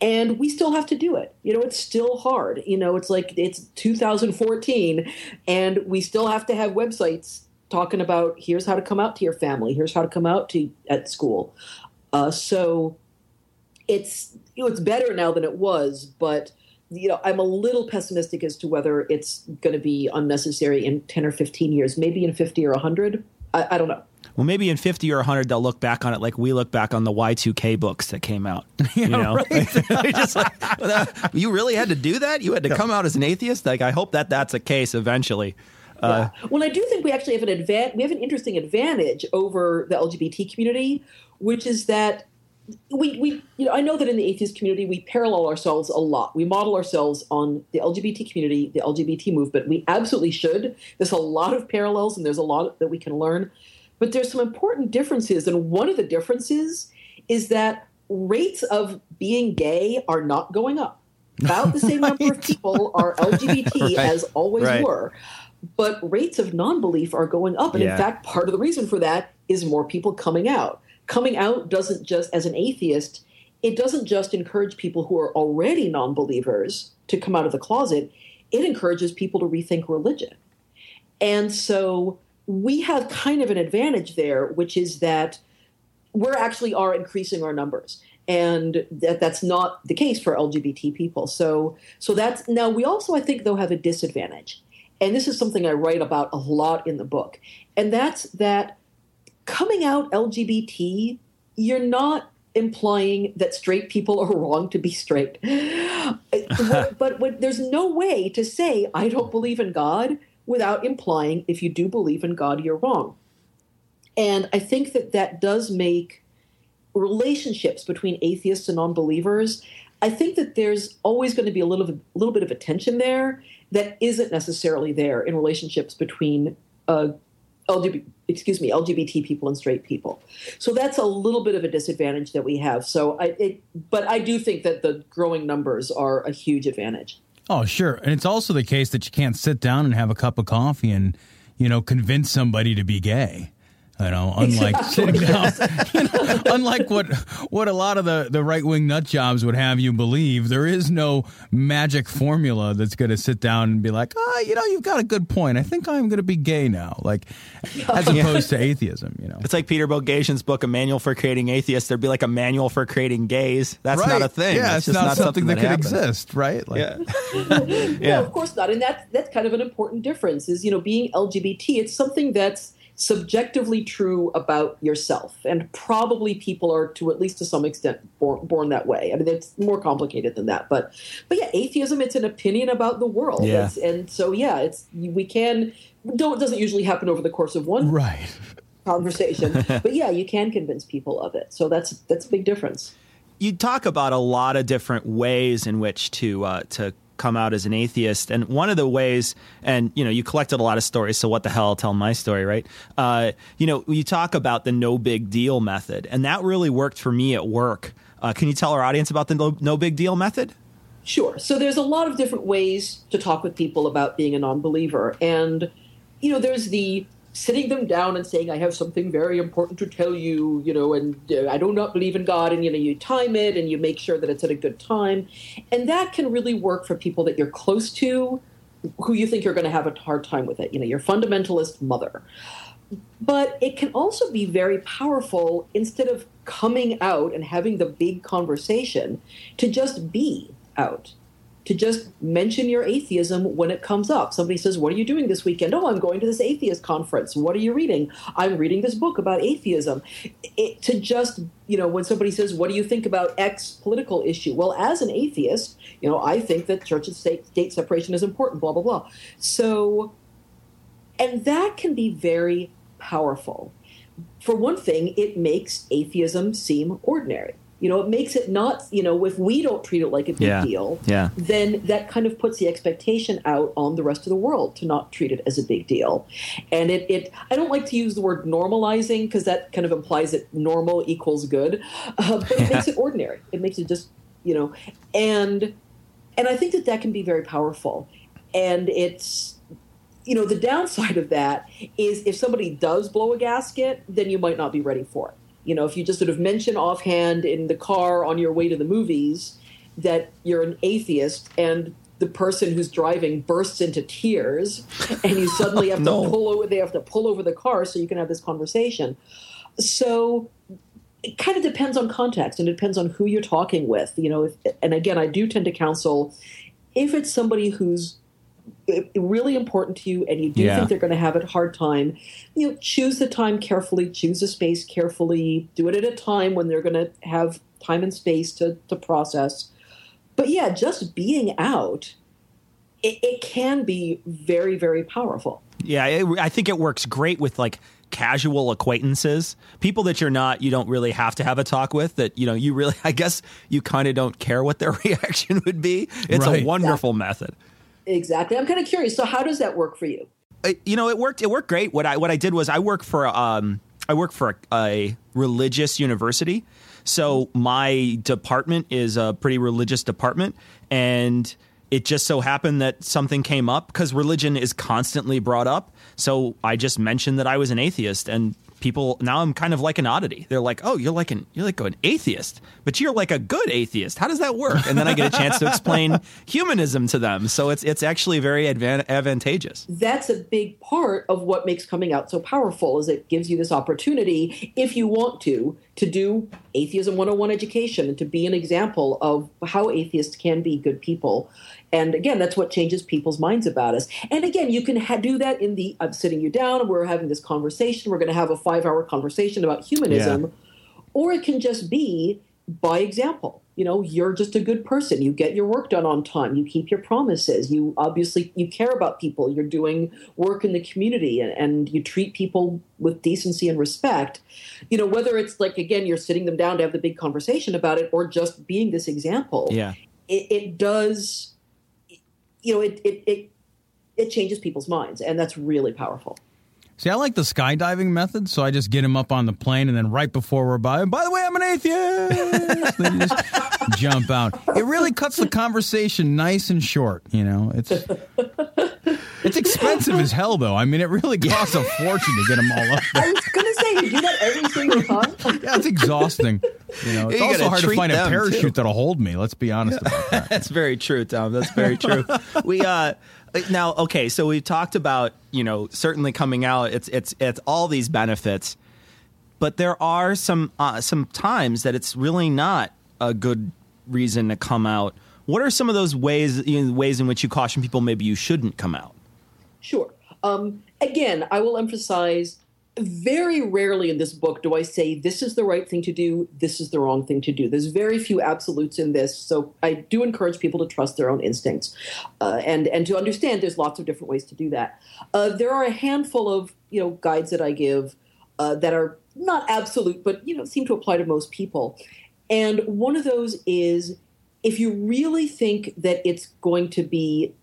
And we still have to do it. You know, it's still hard. You know, it's like it's 2014 and we still have to have websites talking about here's how to come out to your family, here's how to come out to at school. Uh, so it's you know it's better now than it was, but you know I'm a little pessimistic as to whether it's going to be unnecessary in 10 or 15 years, maybe in 50 or 100. I, I don't know. Well, maybe in 50 or 100, they'll look back on it like we look back on the Y2K books that came out. You know, just like, you really had to do that? You had to come out as an atheist? Like, I hope that that's a case eventually. Uh, yeah. Well, I do think we actually have an advan- we have an interesting advantage over the LGBT community, which is that we, we you know I know that in the atheist community we parallel ourselves a lot. We model ourselves on the LGBT community, the LGBT movement. We absolutely should. There's a lot of parallels and there's a lot that we can learn. But there's some important differences, and one of the differences is that rates of being gay are not going up. About the same right. number of people are LGBT right. as always right. were, but rates of non-belief are going up. And yeah. in fact, part of the reason for that is more people coming out. Coming out doesn't just, as an atheist, it doesn't just encourage people who are already non-believers to come out of the closet. It encourages people to rethink religion. And so we have kind of an advantage there, which is that we're actually are increasing our numbers. And that that's not the case for lgbt people. So so that's now we also i think though have a disadvantage. And this is something i write about a lot in the book. And that's that coming out lgbt you're not implying that straight people are wrong to be straight. But, but there's no way to say i don't believe in god without implying if you do believe in God, you're wrong. And I think that that does make relationships between atheists and non-believers. I think that there's always going to be a little, little bit of a tension there that isn't necessarily there in relationships between uh, LGBT, excuse me, LGBT people and straight people. So that's a little bit of a disadvantage that we have. So I, it, but I do think that the growing numbers are a huge advantage. Oh, sure. And it's also the case that you can't sit down and have a cup of coffee and, you know, convince somebody to be gay. You know, unlike Exactly. sitting down, you know, unlike what what a lot of the, the right wing nut jobs would have you believe, there is no magic formula that's going to sit down and be like, ah, you know, you've got a good point. I think I'm going to be gay now, like as opposed to atheism. You know, It's like Peter Boghossian's book, A Manual for Creating Atheists. There'd be like a manual for creating gays. That's not a thing. Yeah, That's it's just not, something, that, could happens. exist, right? Like, Yeah. No, of course not. And that's that's kind of an important difference. Is you know being LGBT, it's something that's subjectively true about yourself, and probably people are to at least to some extent born, born that way. I mean, it's more complicated than that, but but yeah, atheism it's an opinion about the world, Yeah. It's- and so yeah, it's we can. Don't it doesn't usually happen over the course of one right. conversation, but yeah, you can convince people of it. So that's that's a big difference. you talk about a lot of different ways in which to uh, to come out as an atheist, and one of the ways, and you know, you collected a lot of stories. So what the hell? Tell my story, right? Uh, you know, you talk about the no big deal method, and that really worked for me at work. Uh, can you tell our audience about the no, no big deal method? Sure. So there's a lot of different ways to talk with people about being a non-believer, and you know, there's the sitting them down and saying, "I have something very important to tell you," you know, and uh, I do not believe in God, and you know, you time it and you make sure that it's at a good time, and that can really work for people that you're close to, who you think you're going to have a hard time with it. You know, your fundamentalist mother. But it can also be very powerful instead of coming out and having the big conversation to just be out, to just mention your atheism when it comes up. Somebody says, What are you doing this weekend? Oh, I'm going to this atheist conference. What are you reading? I'm reading this book about atheism. It, to just, you know, when somebody says, What do you think about X political issue? Well, as an atheist, you know, I think that church and state, state separation is important, blah, blah, blah. So, and that can be very powerful. For one thing, it makes atheism seem ordinary. You know, it makes it not, you know, if we don't treat it like a big Yeah. deal, Yeah. then that kind of puts the expectation out on the rest of the world to not treat it as a big deal. And it, it I don't like to use the word normalizing because that kind of implies that normal equals good, uh, but it makes it ordinary. It makes it just, you know, and and I think that that can be very powerful. And it's you know, the downside of that is if somebody does blow a gasket, then you might not be ready for it. You know, if you just sort of mention offhand in the car on your way to the movies that you're an atheist and the person who's driving bursts into tears and you suddenly have to pull over they have to pull over the car so you can have this conversation. So it kind of depends on context and it depends on who you're talking with. You know, if, and again, I do tend to counsel if it's somebody who's really important to you and you do Yeah. think they're going to have a hard time, you know, choose the time carefully, choose the space carefully, do it at a time when they're going to have time and space to, to process. But yeah, just being out, it, it can be very, very powerful. Yeah, it, I think it works great with like casual acquaintances, people that you're not, you don't really have to have a talk with. That you know, you really, I guess, you kind of don't care what their reaction would be. It's Right. a wonderful method. Exactly. I'm kind of curious. So, how does that work for you? it- you know, it worked. It worked great. What I what I did was I work for um I work for a, a religious university, so my department is a pretty religious department, and it just so happened that something came up because religion is constantly brought up. So I just mentioned that I was an atheist, and people now I'm kind of like an oddity. They're like, "Oh, you're like an you're like an atheist, but you're like a good atheist. How does that work?" And then I get a chance to explain humanism to them. So it's it's actually very advan- advantageous. that's a big part of what makes coming out so powerful is it gives you this opportunity if you want to to do atheism 101 education and to be an example of how atheists can be good people and again that's what changes people's minds about us and again you can ha- do that in the i'm sitting you down we're having this conversation we're going to have a five hour conversation about humanism or it can just be by example. You know, you're just a good person. You get your work done on time. You keep your promises. You obviously you care about people. You're doing work in the community and, and you treat people with decency and respect. You know, whether it's like again, you're sitting them down to have the big conversation about it or just being this example. Yeah. It, it does you know, it, it it it changes people's minds and that's really powerful. See, I like the skydiving method, so I just get him up on the plane, and then right before we're by, by the way, I'm an atheist. then you just jump out. It really cuts the conversation nice and short. You know, it's it's expensive as hell, though. I mean, it really costs a fortune to get them all up. There. I was gonna say you do that every single time. Yeah, it's exhausting. You know, it's You also hard to find a parachute too. that'll hold me. Let's be honest about that. That's very true, Tom. That's very true. we uh now okay, so we talked about, you know, certainly coming out it's it's it's all these benefits. But there are some uh, some times that it's really not a good reason to come out. What are some of those ways you know, ways in which you caution people maybe you shouldn't come out? Sure. Um, again, I will emphasize very rarely in this book do I say this is the right thing to do, this is the wrong thing to do. There's very few absolutes in this, so I do encourage people to trust their own instincts uh, and and to understand there's lots of different ways to do that. Uh, there are a handful of you know guides that I give uh, that are not absolute, but you know seem to apply to most people. And one of those is if you really think that it's going to be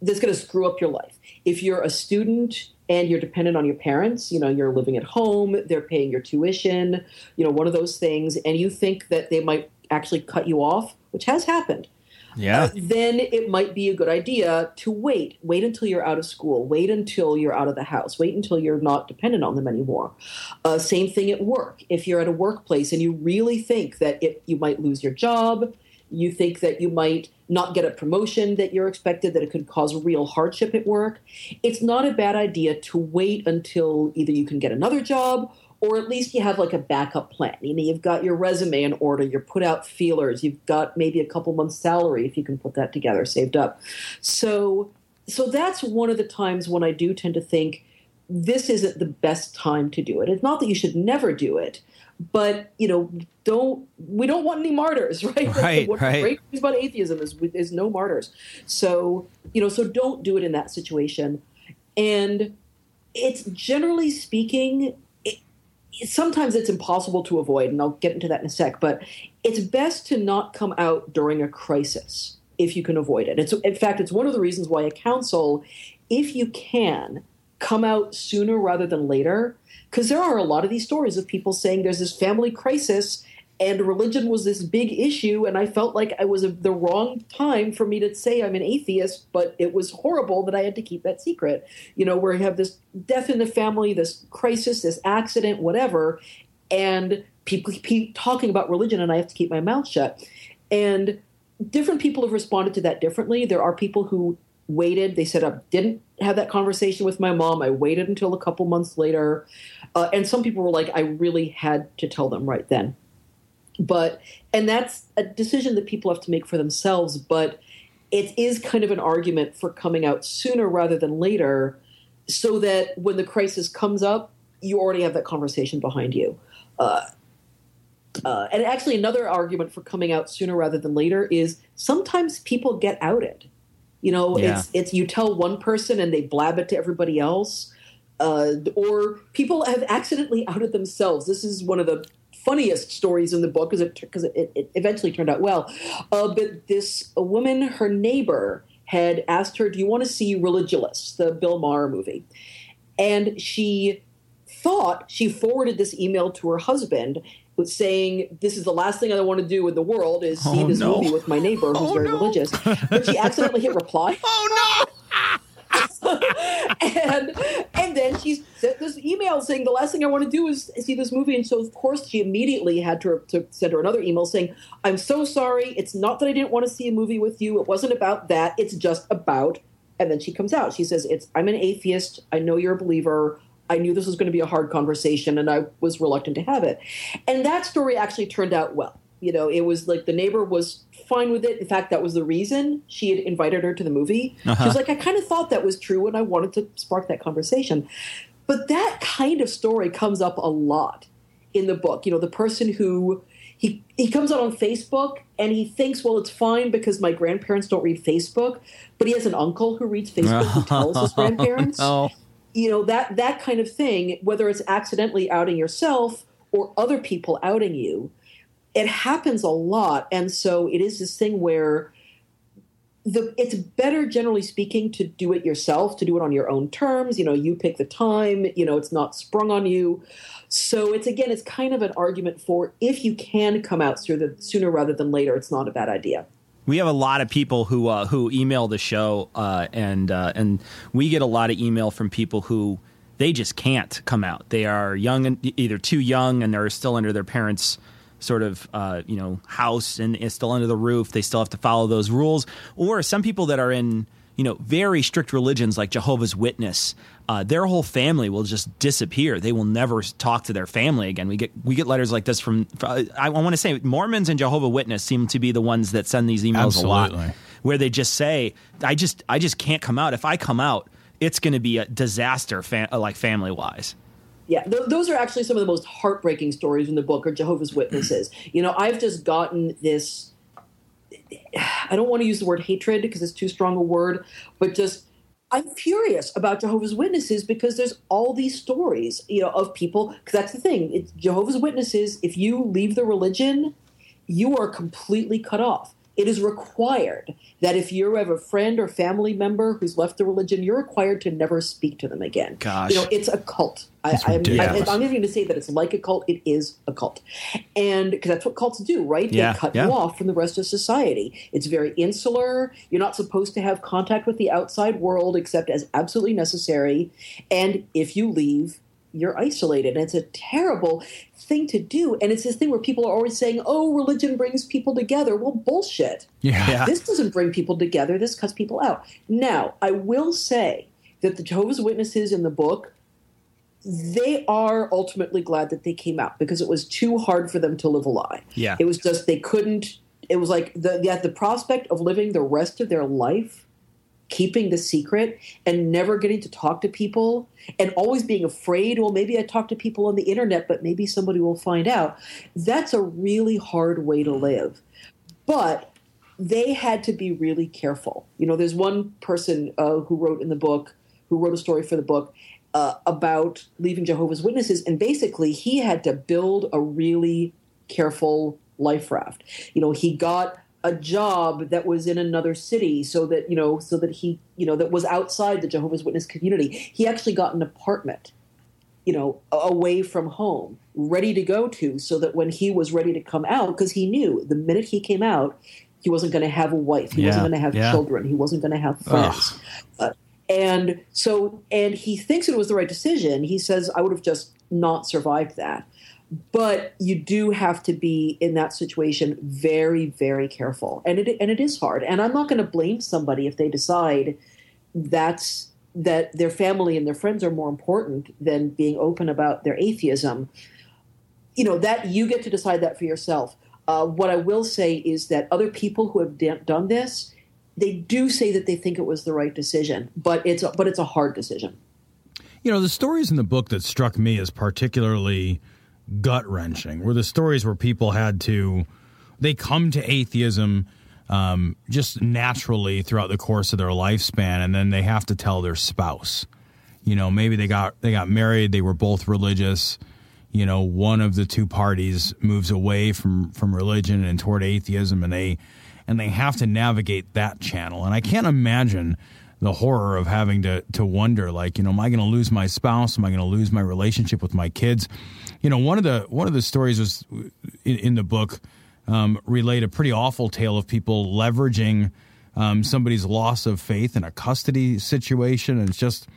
that's going to screw up your life. If you're a student and you're dependent on your parents, you know, you're living at home, they're paying your tuition, you know, one of those things, and you think that they might actually cut you off, which has happened, Yeah. then it might be a good idea to wait. Wait until you're out of school. Wait until you're out of the house. Wait until you're not dependent on them anymore. Uh, same thing at work. If you're at a workplace and you really think that it, you might lose your job, you think that you might not get a promotion that you're expected, that it could cause real hardship at work, it's not a bad idea to wait until either you can get another job or at least you have like a backup plan. You know, you've got your resume in order, you've put out feelers, you've got maybe a couple months' salary if you can put that together, saved up. So, so that's one of the times when I do tend to think this isn't the best time to do it. It's not that you should never do it, but you know, don't we don't want any martyrs, right? Right, the right. great news about atheism is is no martyrs. So you know, so don't do it in that situation. And it's generally speaking, it, sometimes it's impossible to avoid, and I'll get into that in a sec. But it's best to not come out during a crisis if you can avoid it. It's in fact, it's one of the reasons why a counsel, if you can, come out sooner rather than later, because there are a lot of these stories of people saying there's this family crisis and religion was this big issue and i felt like i was a, the wrong time for me to say i'm an atheist but it was horrible that i had to keep that secret. You know where you have this death in the family this crisis this accident whatever and people keep talking about religion and i have to keep my mouth shut. And different people have responded to that differently. There are people who waited. They said i didn't have that conversation with my mom. I waited until a couple months later. Uh, and some people were like i really had to tell them right then but and that's a decision that people have to make for themselves but it is kind of an argument for coming out sooner rather than later so that when the crisis comes up you already have that conversation behind you uh, uh, and actually another argument for coming out sooner rather than later is sometimes people get outed you know Yeah. it's it's you tell one person and they blab it to everybody else uh, or people have accidentally outed themselves. This is one of the funniest stories in the book because it because it, it eventually turned out well. Uh, but this a woman, her neighbor, had asked her, "Do you want to see Religulous, the Bill Maher movie?" And she thought she forwarded this email to her husband saying, "This is the last thing I want to do in the world is see Oh, this no. movie with my neighbor who's Oh, very no. religious." But she accidentally hit reply. Oh and and then she sent this email saying the last thing I want to do is see this movie. And so of course she immediately had to, to send her another email saying, "I'm so sorry. It's not that I didn't want to see a movie with you. It wasn't about that. It's just about." And then she comes out. She says, "It's I'm an atheist. I know you're a believer." I knew this was going to be a hard conversation, and I was reluctant to have it. And that story actually turned out well. You know, it was like the neighbor was fine with it. In fact, that was the reason she had invited her to the movie. She was uh-huh. like, I kind of thought that was true, and I wanted to spark that conversation. But that kind of story comes up a lot in the book. You know, the person who he he comes out on Facebook and he thinks, well, it's fine because my grandparents don't read Facebook, but he has an uncle who reads Facebook who tells his oh, grandparents. Oh, You know that that kind of thing, whether it's accidentally outing yourself or other people outing you, it happens a lot, and so it is this thing where the it's better generally speaking to do it yourself to do it on your own terms. You know you pick the time you know it's not sprung on you. So it's again it's kind of an argument for if you can come out sooner, sooner rather than later it's not a bad idea. We have a lot of people who uh, who email the show, uh, and uh, and we get a lot of email from people who they just can't come out. They are young and either too young, and they're still under their parents' sort of uh, you know house and is still under the roof. They still have to follow those rules. Or some people that are in you know very strict religions like Jehovah's Witness. Uh, their whole family will just disappear. They will never talk to their family again. We get we get letters like this from. I, I want to say Mormons and Jehovah Witness seem to be the ones that send these emails a lot, where they just say, "I just I just can't come out. If I come out, it's going to be a disaster, fa- like family wise." Yeah, th- those are actually some of the most heartbreaking stories in the book are Jehovah's Witnesses. You know, I've just gotten this I don't want to use the word hatred because it's too strong a word, but just I'm furious about Jehovah's Witnesses because there's all these stories, you know, of people because that's the thing. It's Jehovah's Witnesses, if you leave the religion, you are completely cut off. It is required that if you have a friend or family member who's left the religion, you're required to never speak to them again. Gosh. You know, it's a cult. I. I'm not even going to say that it's like a cult. It is a cult, and because that's what cults do, right? Yeah, they cut yeah. you off from the rest of society. It's very insular. You're not supposed to have contact with the outside world except as absolutely necessary. And if you leave, you're isolated. And it's a terrible thing to do. And it's this thing where people are always saying, "Oh, religion brings people together." Well, bullshit. Yeah. Yeah. This doesn't bring people together. This cuts people out. Now, I will say that the Jehovah's Witnesses in the book, they are ultimately glad that they came out because it was too hard for them to live a lie. Yeah. It was just they couldn't. It was like the the, the prospect of living the rest of their life keeping the secret and never getting to talk to people and always being afraid well maybe i talk to people on the internet but maybe somebody will find out that's a really hard way to live but they had to be really careful. You know, there's one person uh, who wrote in the book, who wrote a story for the book uh, about leaving Jehovah's Witnesses, and basically he had to build a really careful life raft. You know, he got a job that was in another city so that you know so that he you know that was outside the jehovah's witness community he actually got an apartment you know, away from home, ready to go to, so that when he was ready to come out, because he knew the minute he came out, he wasn't going to have a wife, he Yeah, wasn't going to have yeah. children, he wasn't going to have friends. Uh, and so, and he thinks it was the right decision. He says, I would have just not survived that. But you do have to be in that situation very, very careful, and it and it is hard. And I'm not going to blame somebody if they decide that's that their family and their friends are more important than being open about their atheism. You know that you get to decide that for yourself. Uh, what I will say is that other people who have d- done this, they do say that they think it was the right decision, but it's a, but it's a hard decision. You know, the stories in the book that struck me as particularly gut wrenching were the stories where people had to, they come to atheism um, just naturally throughout the course of their lifespan, and then they have to tell their spouse. You know, maybe they got they got married, they were both religious. You know, one of the two parties moves away from from religion and toward atheism, and they and they have to navigate that channel. And I can't imagine the horror of having to to wonder like you know am i going to lose my spouse am i going to lose my relationship with my kids you know one of the one of the stories was in, in the book um, relate a pretty awful tale of people leveraging um, somebody's loss of faith in a custody situation and it's just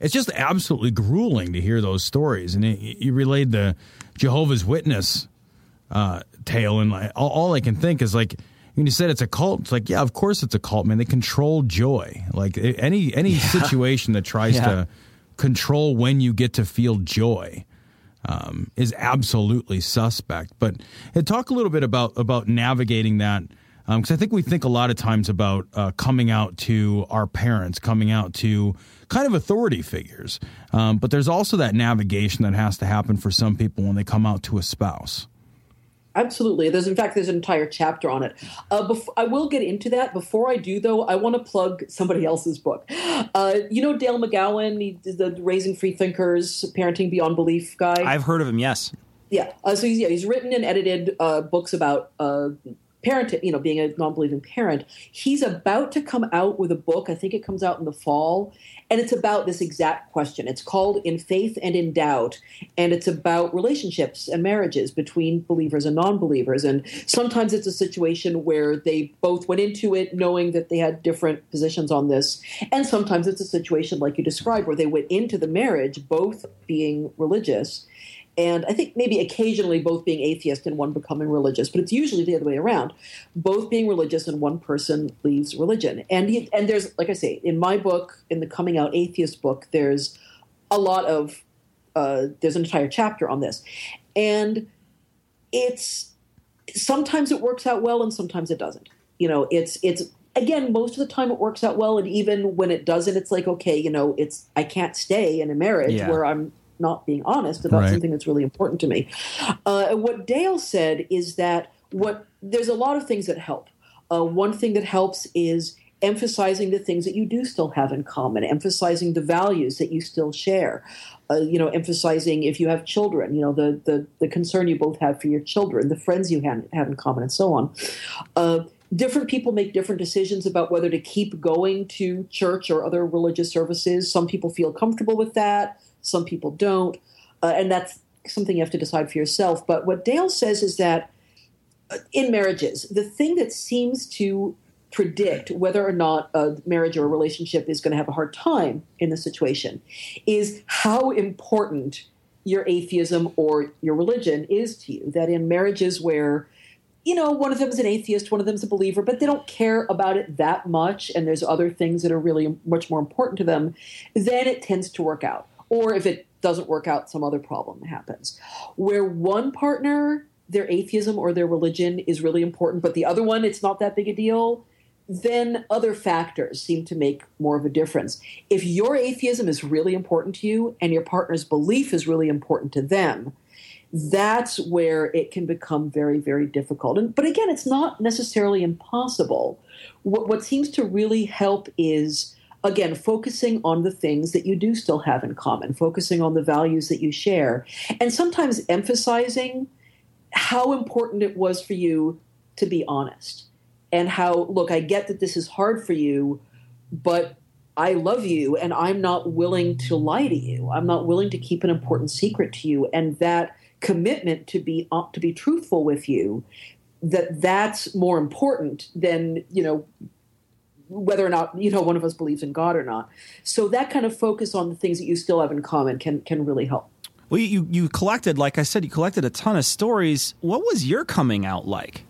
it's just absolutely grueling to hear those stories and it, you relayed the jehovah's witness uh, tale, and like, all, all I can think is like when you said it's a cult. It's like, yeah, of course it's a cult, man. They control joy. Like any any situation that tries Yeah. to control when you get to feel joy um, is absolutely suspect. But hey, talk a little bit about about navigating that. Because I think we think a lot of times about uh, coming out to our parents, coming out to kind of authority figures. Um, but there's also that navigation that has to happen for some people when they come out to a spouse. Absolutely. There's, in fact, there's an entire chapter on it. Uh, I will get into that. Before I do, though, I want to plug somebody else's book. Uh, you know Dale McGowan, he, the Raising Free Thinkers, Parenting Beyond Belief guy. I've heard of him. Yes. Yeah. Uh, so he's, yeah, he's written and edited uh, books about uh, parenting, you know, being a non-believing parent. He's about to come out with a book. I think it comes out in the fall, and it's about this exact question. It's called "In Faith and in Doubt," and it's about relationships and marriages between believers and non-believers. And sometimes it's a situation where they both went into it knowing that they had different positions on this, and sometimes it's a situation like you described where they went into the marriage both being religious and I think maybe occasionally both being atheist and one becoming religious, but it's usually the other way around. Both being religious and one person leaves religion. And he, and there's like I say in my book, in the coming out atheist book, there's a lot of uh, there's an entire chapter on this, and it's sometimes it works out well and sometimes it doesn't. You know, it's it's again most of the time it works out well and even when it doesn't it's like okay you know it's i can't stay in a marriage Yeah. where i'm not being honest about Right. something that's really important to me. Uh, what Dale said is that what there's a lot of things that help. Uh, one thing that helps is emphasizing the things that you do still have in common, emphasizing the values that you still share. Uh, you know, emphasizing if you have children, you know, the, the, the concern you both have for your children, the friends you have, have in common, and so on. Uh, different people make different decisions about whether to keep going to church or other religious services. Some people feel comfortable with that, some people don't. Uh, and that's something you have to decide for yourself. But what Dale says is that uh, in marriages, the thing that seems to predict whether or not a marriage or a relationship is going to have a hard time in the situation is how important your atheism or your religion is to you. That in marriages where you know, one of them is an atheist, one of them is a believer, but they don't care about it that much, and there's other things that are really much more important to them, then it tends to work out. Or if it doesn't work out, some other problem happens. Where one partner, their atheism or their religion is really important, but the other one, it's not that big a deal, then other factors seem to make more of a difference. If your atheism is really important to you and your partner's belief is really important to them, that's where it can become very, very difficult. And, but again, it's not necessarily impossible. What, what seems to really help is, again, focusing on the things that you do still have in common, focusing on the values that you share, and sometimes emphasizing how important it was for you to be honest. And how, look, I get that this is hard for you, but I love you and I'm not willing to lie to you. I'm not willing to keep an important secret to you. And that commitment to be uh, to be truthful with you that that's more important than you know whether or not you know one of us believes in God or not. So that kind of focus on the things that you still have in common can can really help. Well, you you collected, like I said, you collected a ton of stories. What was your coming out like?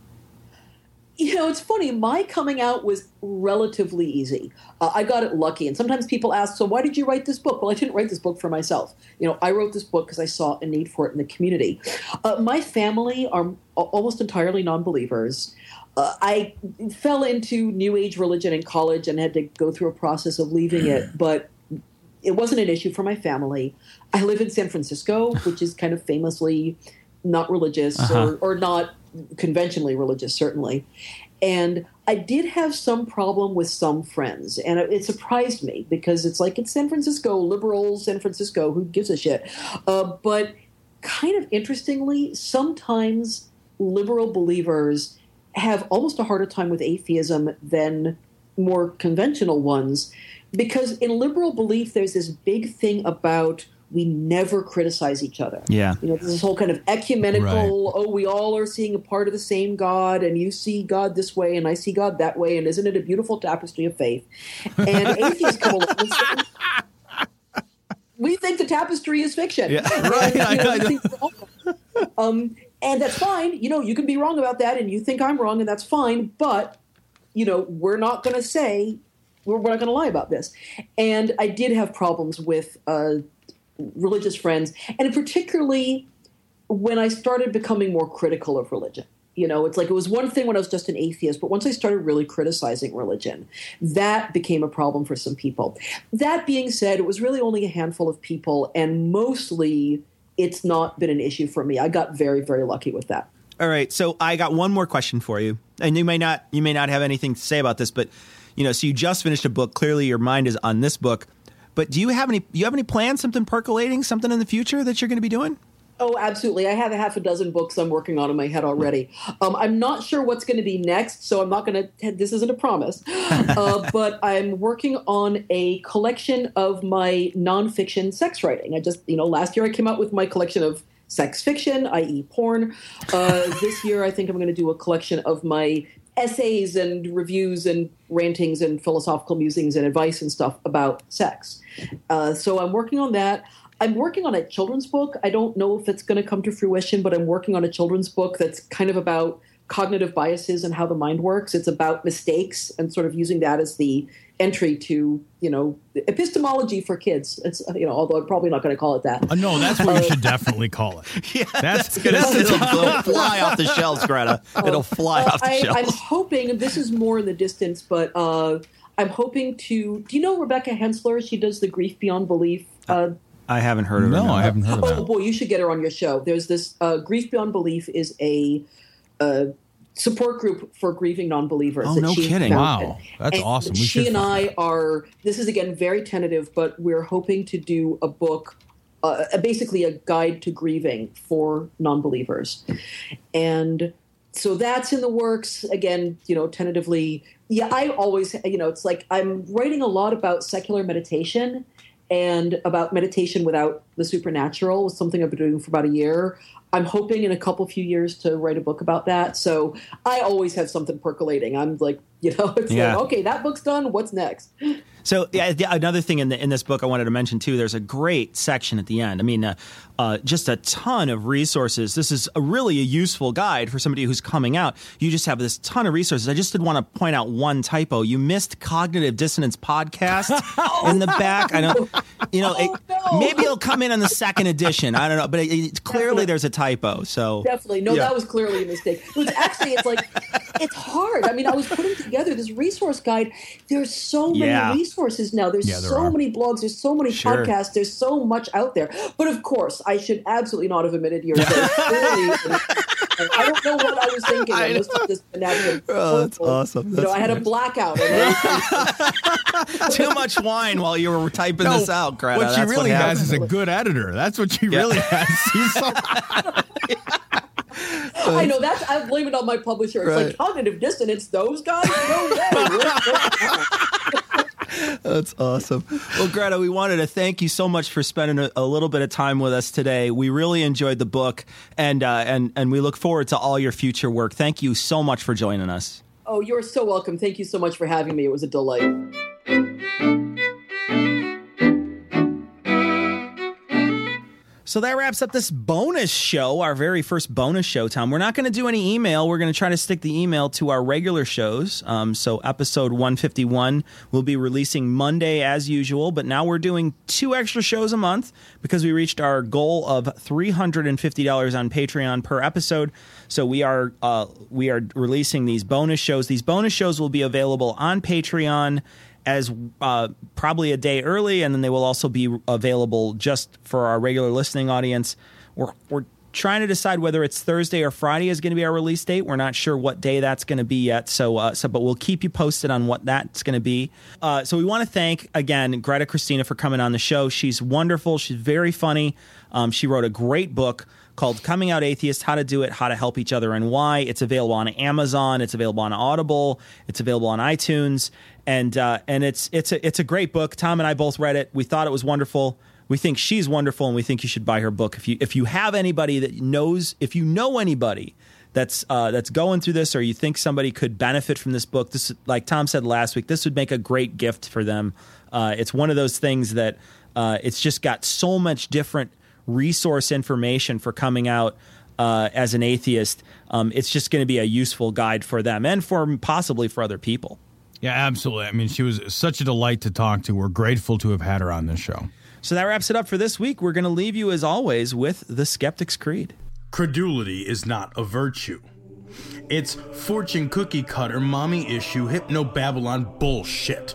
You know, it's funny. My coming out was relatively easy. Uh, I got it lucky. And sometimes people ask, "So why did you write this book?" Well, I didn't write this book for myself. You know, I wrote this book because I saw a need for it in the community. Uh, my family are almost entirely non-believers. Uh, I fell into New Age religion in college and had to go through a process of leaving it, but it wasn't an issue for my family. I live in San Francisco, which is kind of famously not religious Uh-huh. or, or not conventionally religious, certainly. And I did have some problem with some friends, and it, it surprised me because it's like it's San Francisco, liberal San Francisco, who gives a shit? Uh, but kind of interestingly, sometimes liberal believers have almost a harder time with atheism than more conventional ones because in liberal belief there's this big thing about we never criticize each other Yeah. you know there's this whole kind of ecumenical Right. oh we all are seeing a part of the same god and you see god this way and i see god that way and isn't it a beautiful tapestry of faith and atheists come along and say we think the tapestry is fiction Yeah. And, Right, you know, know. we think we're wrong. um, and that's fine you know you can be wrong about that and you think i'm wrong and that's fine but you know we're not going to say we're, we're not going to lie about this and i did have problems with uh, religious friends and particularly when i started becoming more critical of religion you know it's like it was one thing when i was just an atheist but once i started really criticizing religion that became a problem for some people that being said it was really only a handful of people and mostly it's not been an issue for me i got very very lucky with that All right, so I got one more question for you, and you may not you may not have anything to say about this, but you know, so you just finished a book. Clearly, your mind is on this book. But do you have any? You have any plans? Something percolating? Something in the future that you're going to be doing? Oh, absolutely. I have a half a dozen books I'm working on in my head already. Um, I'm not sure what's going to be next, so I'm not going to, this isn't a promise. Uh, but I'm working on a collection of my nonfiction sex writing. I just, you know, last year I came out with my collection of sex fiction, i.e., porn. Uh, this year I think I'm going to do a collection of my essays and reviews and rantings and philosophical musings and advice and stuff about sex. Uh, so I'm working on that. I'm working on a children's book. I don't know if it's going to come to fruition, but I'm working on a children's book that's kind of about cognitive biases and how the mind works. It's about mistakes and sort of using that as the entry to, you know, epistemology for kids. It's, you know, although I'm probably not going to call it that. Uh, no, that's what you should definitely call it. Yeah, That's- that's, good. that's- it'll, it'll fly off the shelves, Greta. It'll fly Uh, off the I, shelves. I'm hoping, this is more in the distance, but uh, I'm hoping to. Do you know Rebecca Hensler? She does the Grief Beyond Belief. Uh, I haven't heard of it. No, I haven't heard of oh that. boy, you should get her on your show. There's this uh, Grief Beyond Belief is a uh, support group for grieving non-believers. Oh, no kidding. founded. Wow, that's And awesome. We she and I are. This is again very tentative, but we're hoping to do a book, uh, basically a guide to grieving for non-believers, and so that's in the works. Again, you know, tentatively. Yeah, I always, you know, it's like I'm writing a lot about secular meditation and about meditation without the supernatural was something I've been doing for about a year. I'm hoping in a couple few years to write a book about that. So I always have something percolating. I'm like, you know, it's Yeah. like, okay, that book's done. What's next? So yeah, another thing in the, in this book I wanted to mention too. There's a great section at the end. I mean, uh, uh, just a ton of resources. This is a really a useful guide for somebody who's coming out. You just have this ton of resources. I just did want to point out one typo. You missed cognitive dissonance podcast in the back. I know, you know, it, Oh, no. maybe it'll come in on the second edition. I don't know, but it, it, clearly there's a typo. So Definitely. No, Yeah. that was clearly a mistake. It was actually, it's like, it's hard. I mean, I was putting together this resource guide. There's so many Yeah. resources now. There's Yeah, there so are. many blogs. There's so many Sure. podcasts. There's so much out there. But of course, I should absolutely not have admitted yours. There's clearly- I don't know what I was thinking. I, must have just been having a Oh, that's horrible- awesome. You know, That's I had a blackout. And I- too much wine while you were typing this out, Greta. what she That's really happened. has is a good editor. That's what she really has. I know that's I blame it on my publisher. It's Right. like cognitive dissonance. Those guys, no way. That's awesome. Well, Greta, we wanted to thank you so much for spending a, a little bit of time with us today. We really enjoyed the book, and uh, and and we look forward to all your future work. Thank you so much for joining us. Oh, you're so welcome. Thank you so much for having me. It was a delight. So that wraps up this bonus show, our very first bonus show, Tom. We're not going to do any email. We're going to try to stick the email to our regular shows. Um, so episode 151 will be releasing Monday as usual, but now we're doing two extra shows a month because we reached our goal of $350 on Patreon per episode. So we are uh, we are releasing these bonus shows. These bonus shows will be available on Patreon as uh, probably a day early, and then they will also be available just for our regular listening audience. We're we're trying to decide whether it's Thursday or Friday is going to be our release date. We're not sure what day that's going to be yet. So uh, so, but we'll keep you posted on what that's going to be. Uh, so we want to thank again Greta Christina for coming on the show. She's wonderful. She's very funny. Um, she wrote a great book called Coming Out Atheist How to Do It, How to Help Each Other, and Why. It's available on Amazon, it's available on Audible, it's available on iTunes. And uh, and it's it's a it's a great book. Tom and I both read it. We thought it was wonderful. We think she's wonderful, and we think you should buy her book. If you if you have anybody that knows, if you know anybody that's uh, that's going through this, or you think somebody could benefit from this book, this like Tom said last week, this would make a great gift for them. Uh, it's one of those things that uh, it's just got so much different resource information for coming out uh, as an atheist. Um, it's just going to be a useful guide for them and for possibly for other people. yeah, absolutely. I mean, she was such a delight to talk to. We're grateful to have had her on this show. So that wraps it up for this week. We're going to leave you as always with the Skeptic's Creed. Credulity is not a virtue. It's fortune cookie cutter, mommy issue, hypno Babylon bullshit.